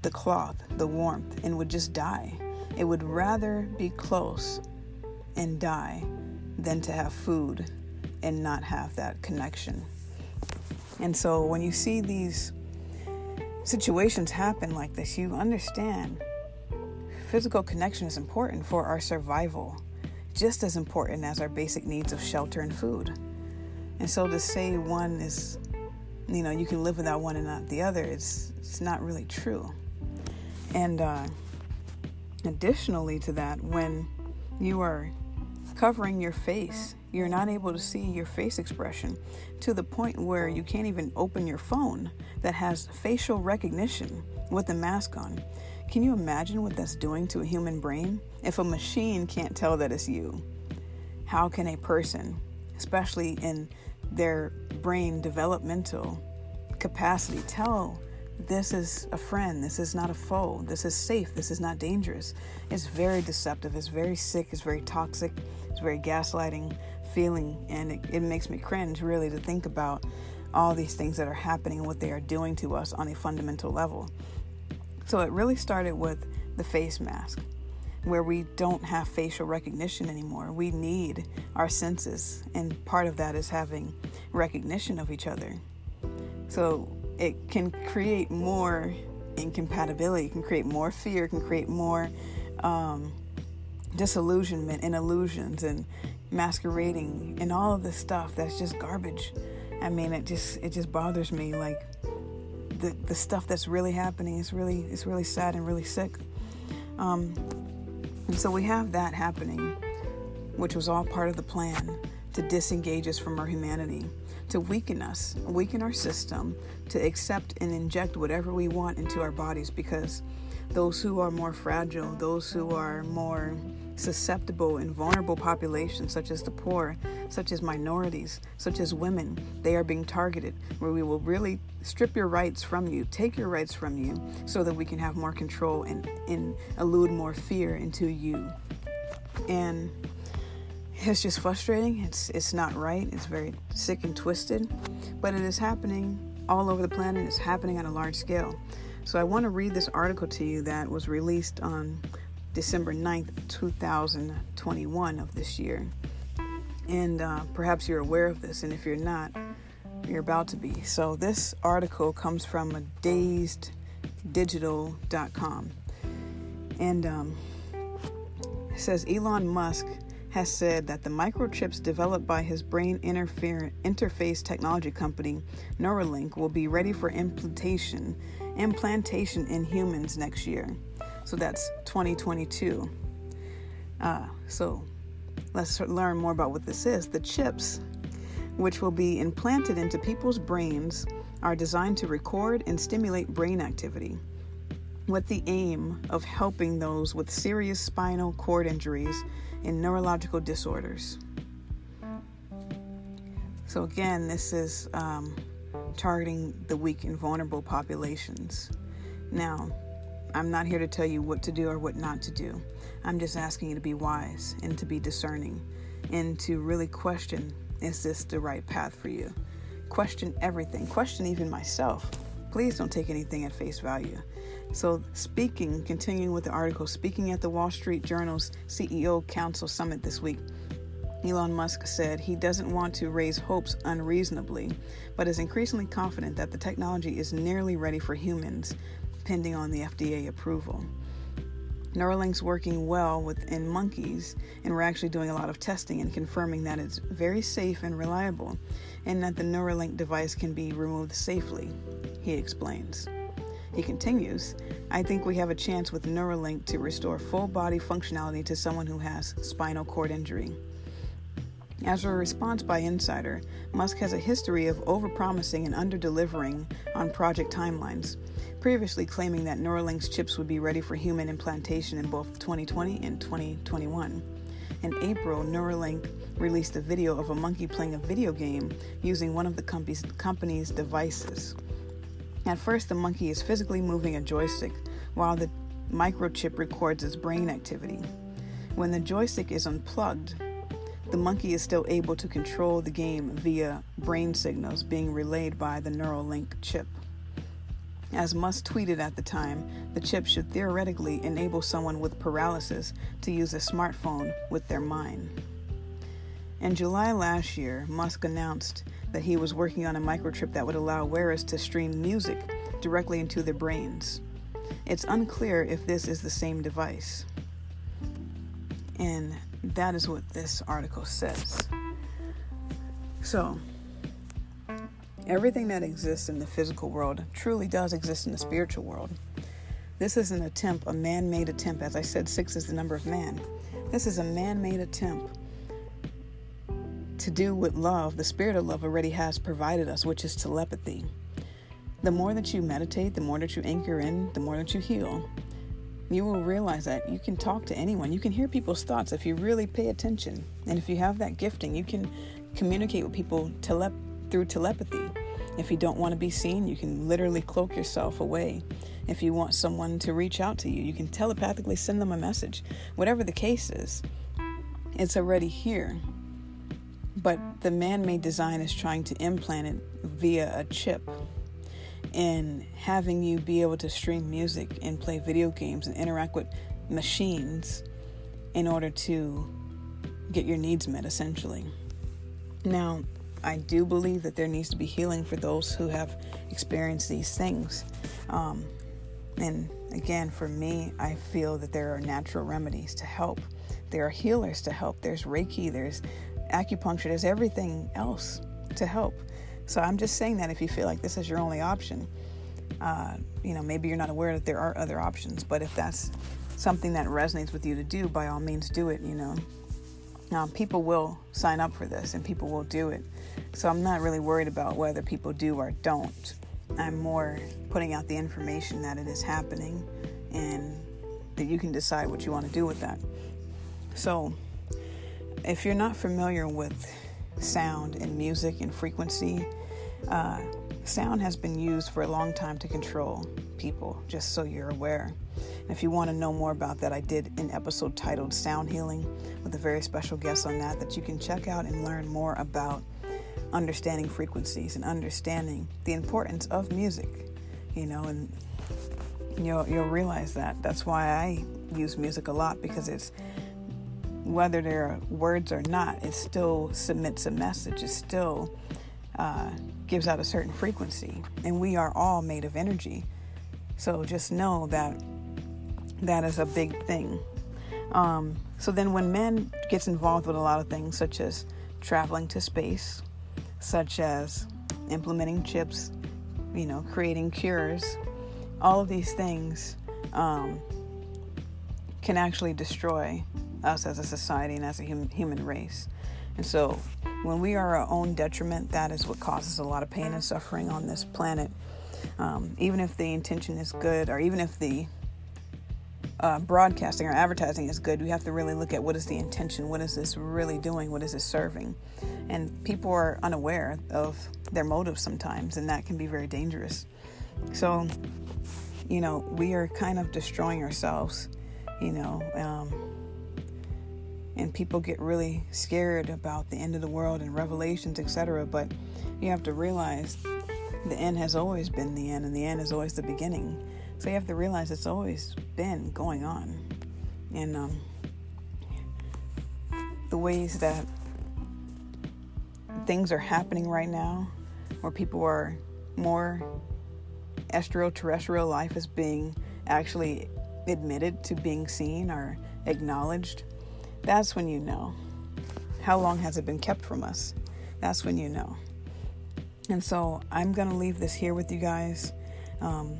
the cloth, the warmth, and would just die, it would rather be close and die than to have food and not have that connection. And so when you see these situations happen like this, you understand physical connection is important for our survival, just as important as our basic needs of shelter and food. And so to say one is, you know, you can live without one and not the other, it's, it's not really true. And uh, additionally to that, when you are covering your face you're not able to see your face expression to the point where you can't even open your phone that has facial recognition with the mask on. Can you imagine what that's doing to a human brain? If a machine can't tell that it's you, how can a person, especially in their brain developmental capacity, tell this is a friend, this is not a foe, this is safe, this is not dangerous? It's very deceptive, it's very sick, it's very toxic, it's very gaslighting feeling, and it, it makes me cringe really to think about all these things that are happening and what they are doing to us on a fundamental level. So it really started with the face mask, where we don't have facial recognition anymore. We need our senses, and part of that is having recognition of each other. So it can create more incompatibility, it can create more fear, it can create more um, disillusionment and illusions and masquerading and all of this stuff that's just garbage. I mean, it just it just bothers me. Like the the stuff that's really happening is really it's really sad and really sick. Um, and so we have that happening, which was all part of the plan to disengage us from our humanity, to weaken us, weaken our system, to accept and inject whatever we want into our bodies because those who are more fragile, those who are more susceptible and vulnerable populations, such as the poor, such as minorities, such as women, they are being targeted, where we will really strip your rights from you, take your rights from you, so that we can have more control and, and elude more fear into you. And it's just frustrating. It's it's not right. It's very sick and twisted, but it is happening all over the planet. It's happening on a large scale. So I want to read this article to you that was released on December 9th, 2021 of this year. And uh, perhaps you're aware of this, and if you're not, you're about to be. So, this article comes from a dazeddigital.com. And um, it says Elon Musk has said that the microchips developed by his brain interface technology company Neuralink will be ready for implantation implantation in humans next year. So that's 2022. Uh, so let's learn more about what this is. The chips, which will be implanted into people's brains, are designed to record and stimulate brain activity with the aim of helping those with serious spinal cord injuries and neurological disorders. So, again, this is um, targeting the weak and vulnerable populations. Now, I'm not here to tell you what to do or what not to do. I'm just asking you to be wise and to be discerning and to really question is this the right path for you? Question everything, question even myself. Please don't take anything at face value. So, speaking, continuing with the article, speaking at the Wall Street Journal's CEO Council Summit this week, Elon Musk said he doesn't want to raise hopes unreasonably, but is increasingly confident that the technology is nearly ready for humans pending on the FDA approval. Neuralink's working well within monkeys, and we're actually doing a lot of testing and confirming that it's very safe and reliable, and that the Neuralink device can be removed safely, he explains. He continues, I think we have a chance with Neuralink to restore full body functionality to someone who has spinal cord injury. As a response by Insider, Musk has a history of overpromising and underdelivering on project timelines, previously claiming that Neuralink's chips would be ready for human implantation in both 2020 and 2021. In April, Neuralink released a video of a monkey playing a video game using one of the company's, company's devices. At first, the monkey is physically moving a joystick while the microchip records its brain activity. When the joystick is unplugged, the monkey is still able to control the game via brain signals being relayed by the Neuralink chip. As Musk tweeted at the time, the chip should theoretically enable someone with paralysis to use a smartphone with their mind. In July last year, Musk announced that he was working on a microchip that would allow wearers to stream music directly into their brains. It's unclear if this is the same device. And that is what this article says. So, everything that exists in the physical world truly does exist in the spiritual world. This is an attempt, a man made attempt. As I said, six is the number of man. This is a man made attempt to do what love, the spirit of love, already has provided us, which is telepathy. The more that you meditate, the more that you anchor in, the more that you heal, you will realize that you can talk to anyone. You can hear people's thoughts if you really pay attention. And if you have that gifting, you can communicate with people tele- through telepathy. If you don't want to be seen, you can literally cloak yourself away. If you want someone to reach out to you, you can telepathically send them a message. Whatever the case is, it's already here. But the man made design is trying to implant it via a chip and having you be able to stream music and play video games and interact with machines in order to get your needs met, essentially. Now, I do believe that there needs to be healing for those who have experienced these things. Um, and again, for me, I feel that there are natural remedies to help. There are healers to help. There's Reiki, there's acupuncture, there's everything else to help. So I'm just saying that if you feel like this is your only option, uh, you know, maybe you're not aware that there are other options, but if that's something that resonates with you to do, by all means do it, you know. Now, people will sign up for this and people will do it. So I'm not really worried about whether people do or don't. I'm more putting out the information that it is happening and that you can decide what you want to do with that. So, if you're not familiar with sound and music and frequency, uh, sound has been used for a long time to control people, just so you're aware. And if you want to know more about that, I did an episode titled Sound Healing with a very special guest on that that you can check out and learn more about understanding frequencies and understanding the importance of music, you know, and you'll you'll realize that. That's why I use music a lot because it's whether there are words or not, it still submits a message. It still uh, gives out a certain frequency. And we are all made of energy. So just know that that is a big thing. Um, so then, when man gets involved with a lot of things, such as traveling to space, such as implementing chips, you know, creating cures, all of these things um, can actually destroy us as a society and as a hum- human race. And so, when we are our own detriment, that is what causes a lot of pain and suffering on this planet. Um, even if the intention is good, or even if the uh, broadcasting or advertising is good, we have to really look at what is the intention, what is this really doing, what is it serving. And people are unaware of their motives sometimes, and that can be very dangerous. So, you know, we are kind of destroying ourselves, you know. Um, and people get really scared about the end of the world and revelations, etc. But you have to realize the end has always been the end, and the end is always the beginning. So you have to realize it's always been going on, and um, the ways that things are happening right now, where people are more extraterrestrial life is being actually admitted to being seen or acknowledged, that's when you know. How long has it been kept from us? That's when you know. And so I'm going to leave this here with you guys. Um,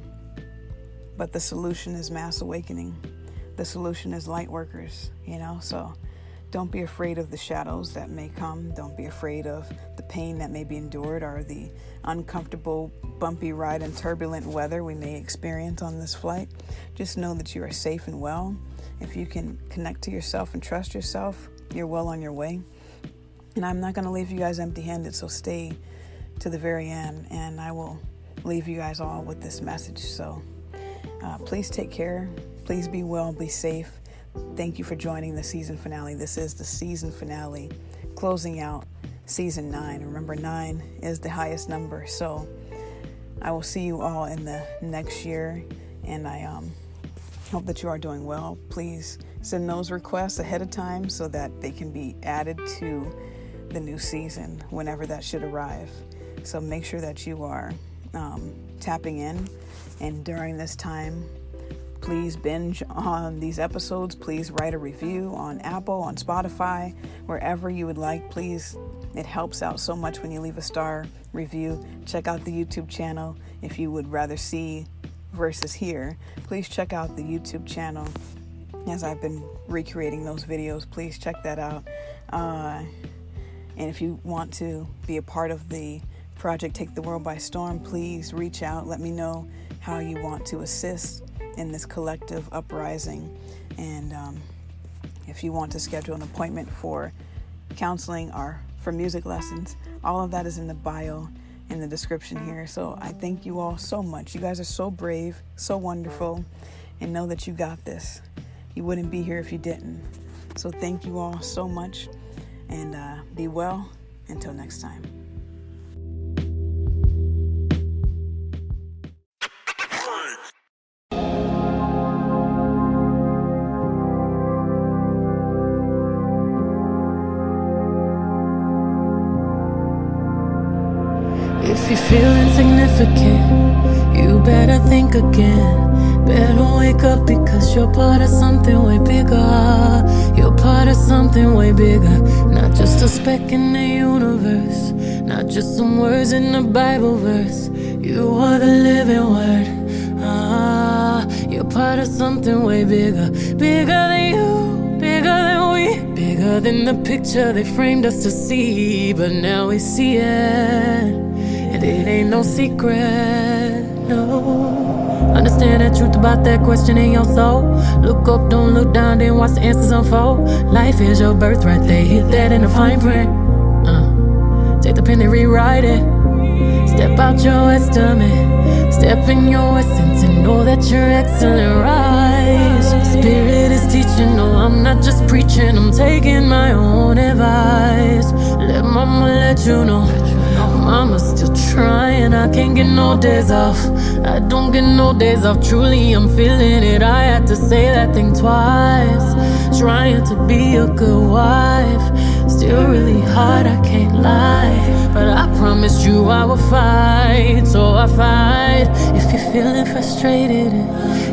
but the solution is mass awakening. The solution is light workers, you know? So don't be afraid of the shadows that may come. Don't be afraid of the pain that may be endured or the uncomfortable, bumpy ride and turbulent weather we may experience on this flight. Just know that you are safe and well. If you can connect to yourself and trust yourself, you're well on your way. And I'm not going to leave you guys empty handed, so stay to the very end, and I will leave you guys all with this message. So uh, please take care. Please be well, be safe Thank you for joining the season finale. This is the season finale, closing out season nine. Remember, nine is the highest number. So I will see you all in the next year, and I um, hope that you are doing well. Please send those requests ahead of time so that they can be added to the new season whenever that should arrive. So make sure that you are um, tapping in, and during this time, Please binge on these episodes. Please write a review on Apple, on Spotify, wherever you would like. Please, it helps out so much when you leave a star review. Check out the YouTube channel if you would rather see versus here, Please check out the YouTube channel as I've been recreating those videos. Please check that out. Uh, and if you want to be a part of the project Take the World by Storm, please reach out. Let me know how you want to assist in this collective uprising. And um, if you want to schedule an appointment for counseling or for music lessons, all of that is in the bio in the description here. So I thank you all so much. You guys are so brave, so wonderful, and know that you got this. You wouldn't be here if you didn't. So thank you all so much and uh, be well until next time. Insignificant, you better think again. Better wake up because you're part of something way bigger. You're part of something way bigger. Not just a speck in the universe, not just some words in a Bible verse. You are the living word. Ah, you're part of something way bigger. Bigger than you, bigger than we, bigger than the picture they framed us to see. But now we see it. It ain't no secret, no. Understand the truth about that question in your soul. Look up, don't look down, then watch the answers unfold. Life is your birthright, they hit that in the fine print. Uh, take the pen and rewrite it. Step out your estimate, step in your essence, and know that you're excellent. Rise. Spirit is teaching, no, I'm not just preaching, I'm taking my own advice. Let mama let you know. Mama's still trying, I can't get no days off. I don't get no days off, truly, I'm feeling it. I had to say that thing twice. Trying to be a good wife, still really hard, I can't lie. But I promised you I would fight, so I fight. If you're feeling frustrated,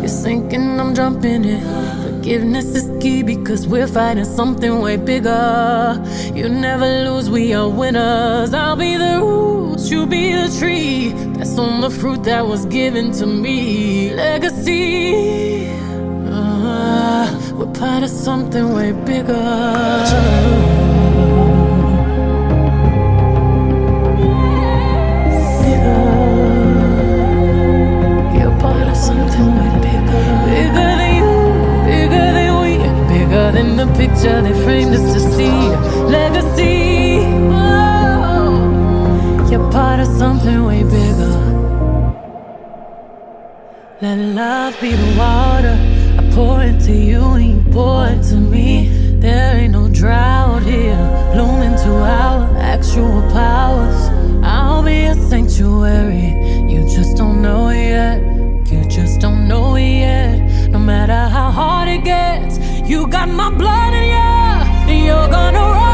you're sinking, I'm jumping in. Forgiveness is key because we're fighting something way bigger. You never lose, we are winners. I'll be the roots, you be the tree. That's on the fruit that was given to me. Legacy. Uh, we're part of something way bigger. Than the picture they framed us to see. Legacy. Oh, you're part of something way bigger. Let love be the water I pour into you and you pour into me. There ain't no drought here, blooming to our actual powers. I'll be a sanctuary, you just don't know yet. You just don't know it yet. No matter how hard it gets. You got my blood in you, you're gonna rise.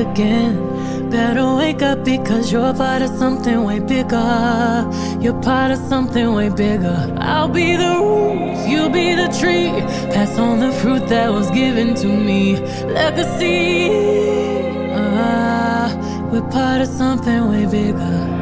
Again. Better wake up because you're part of something way bigger. You're part of something way bigger. I'll be the roof, you'll be the tree. Pass on the fruit that was given to me. Legacy. Ah, we're part of something way bigger.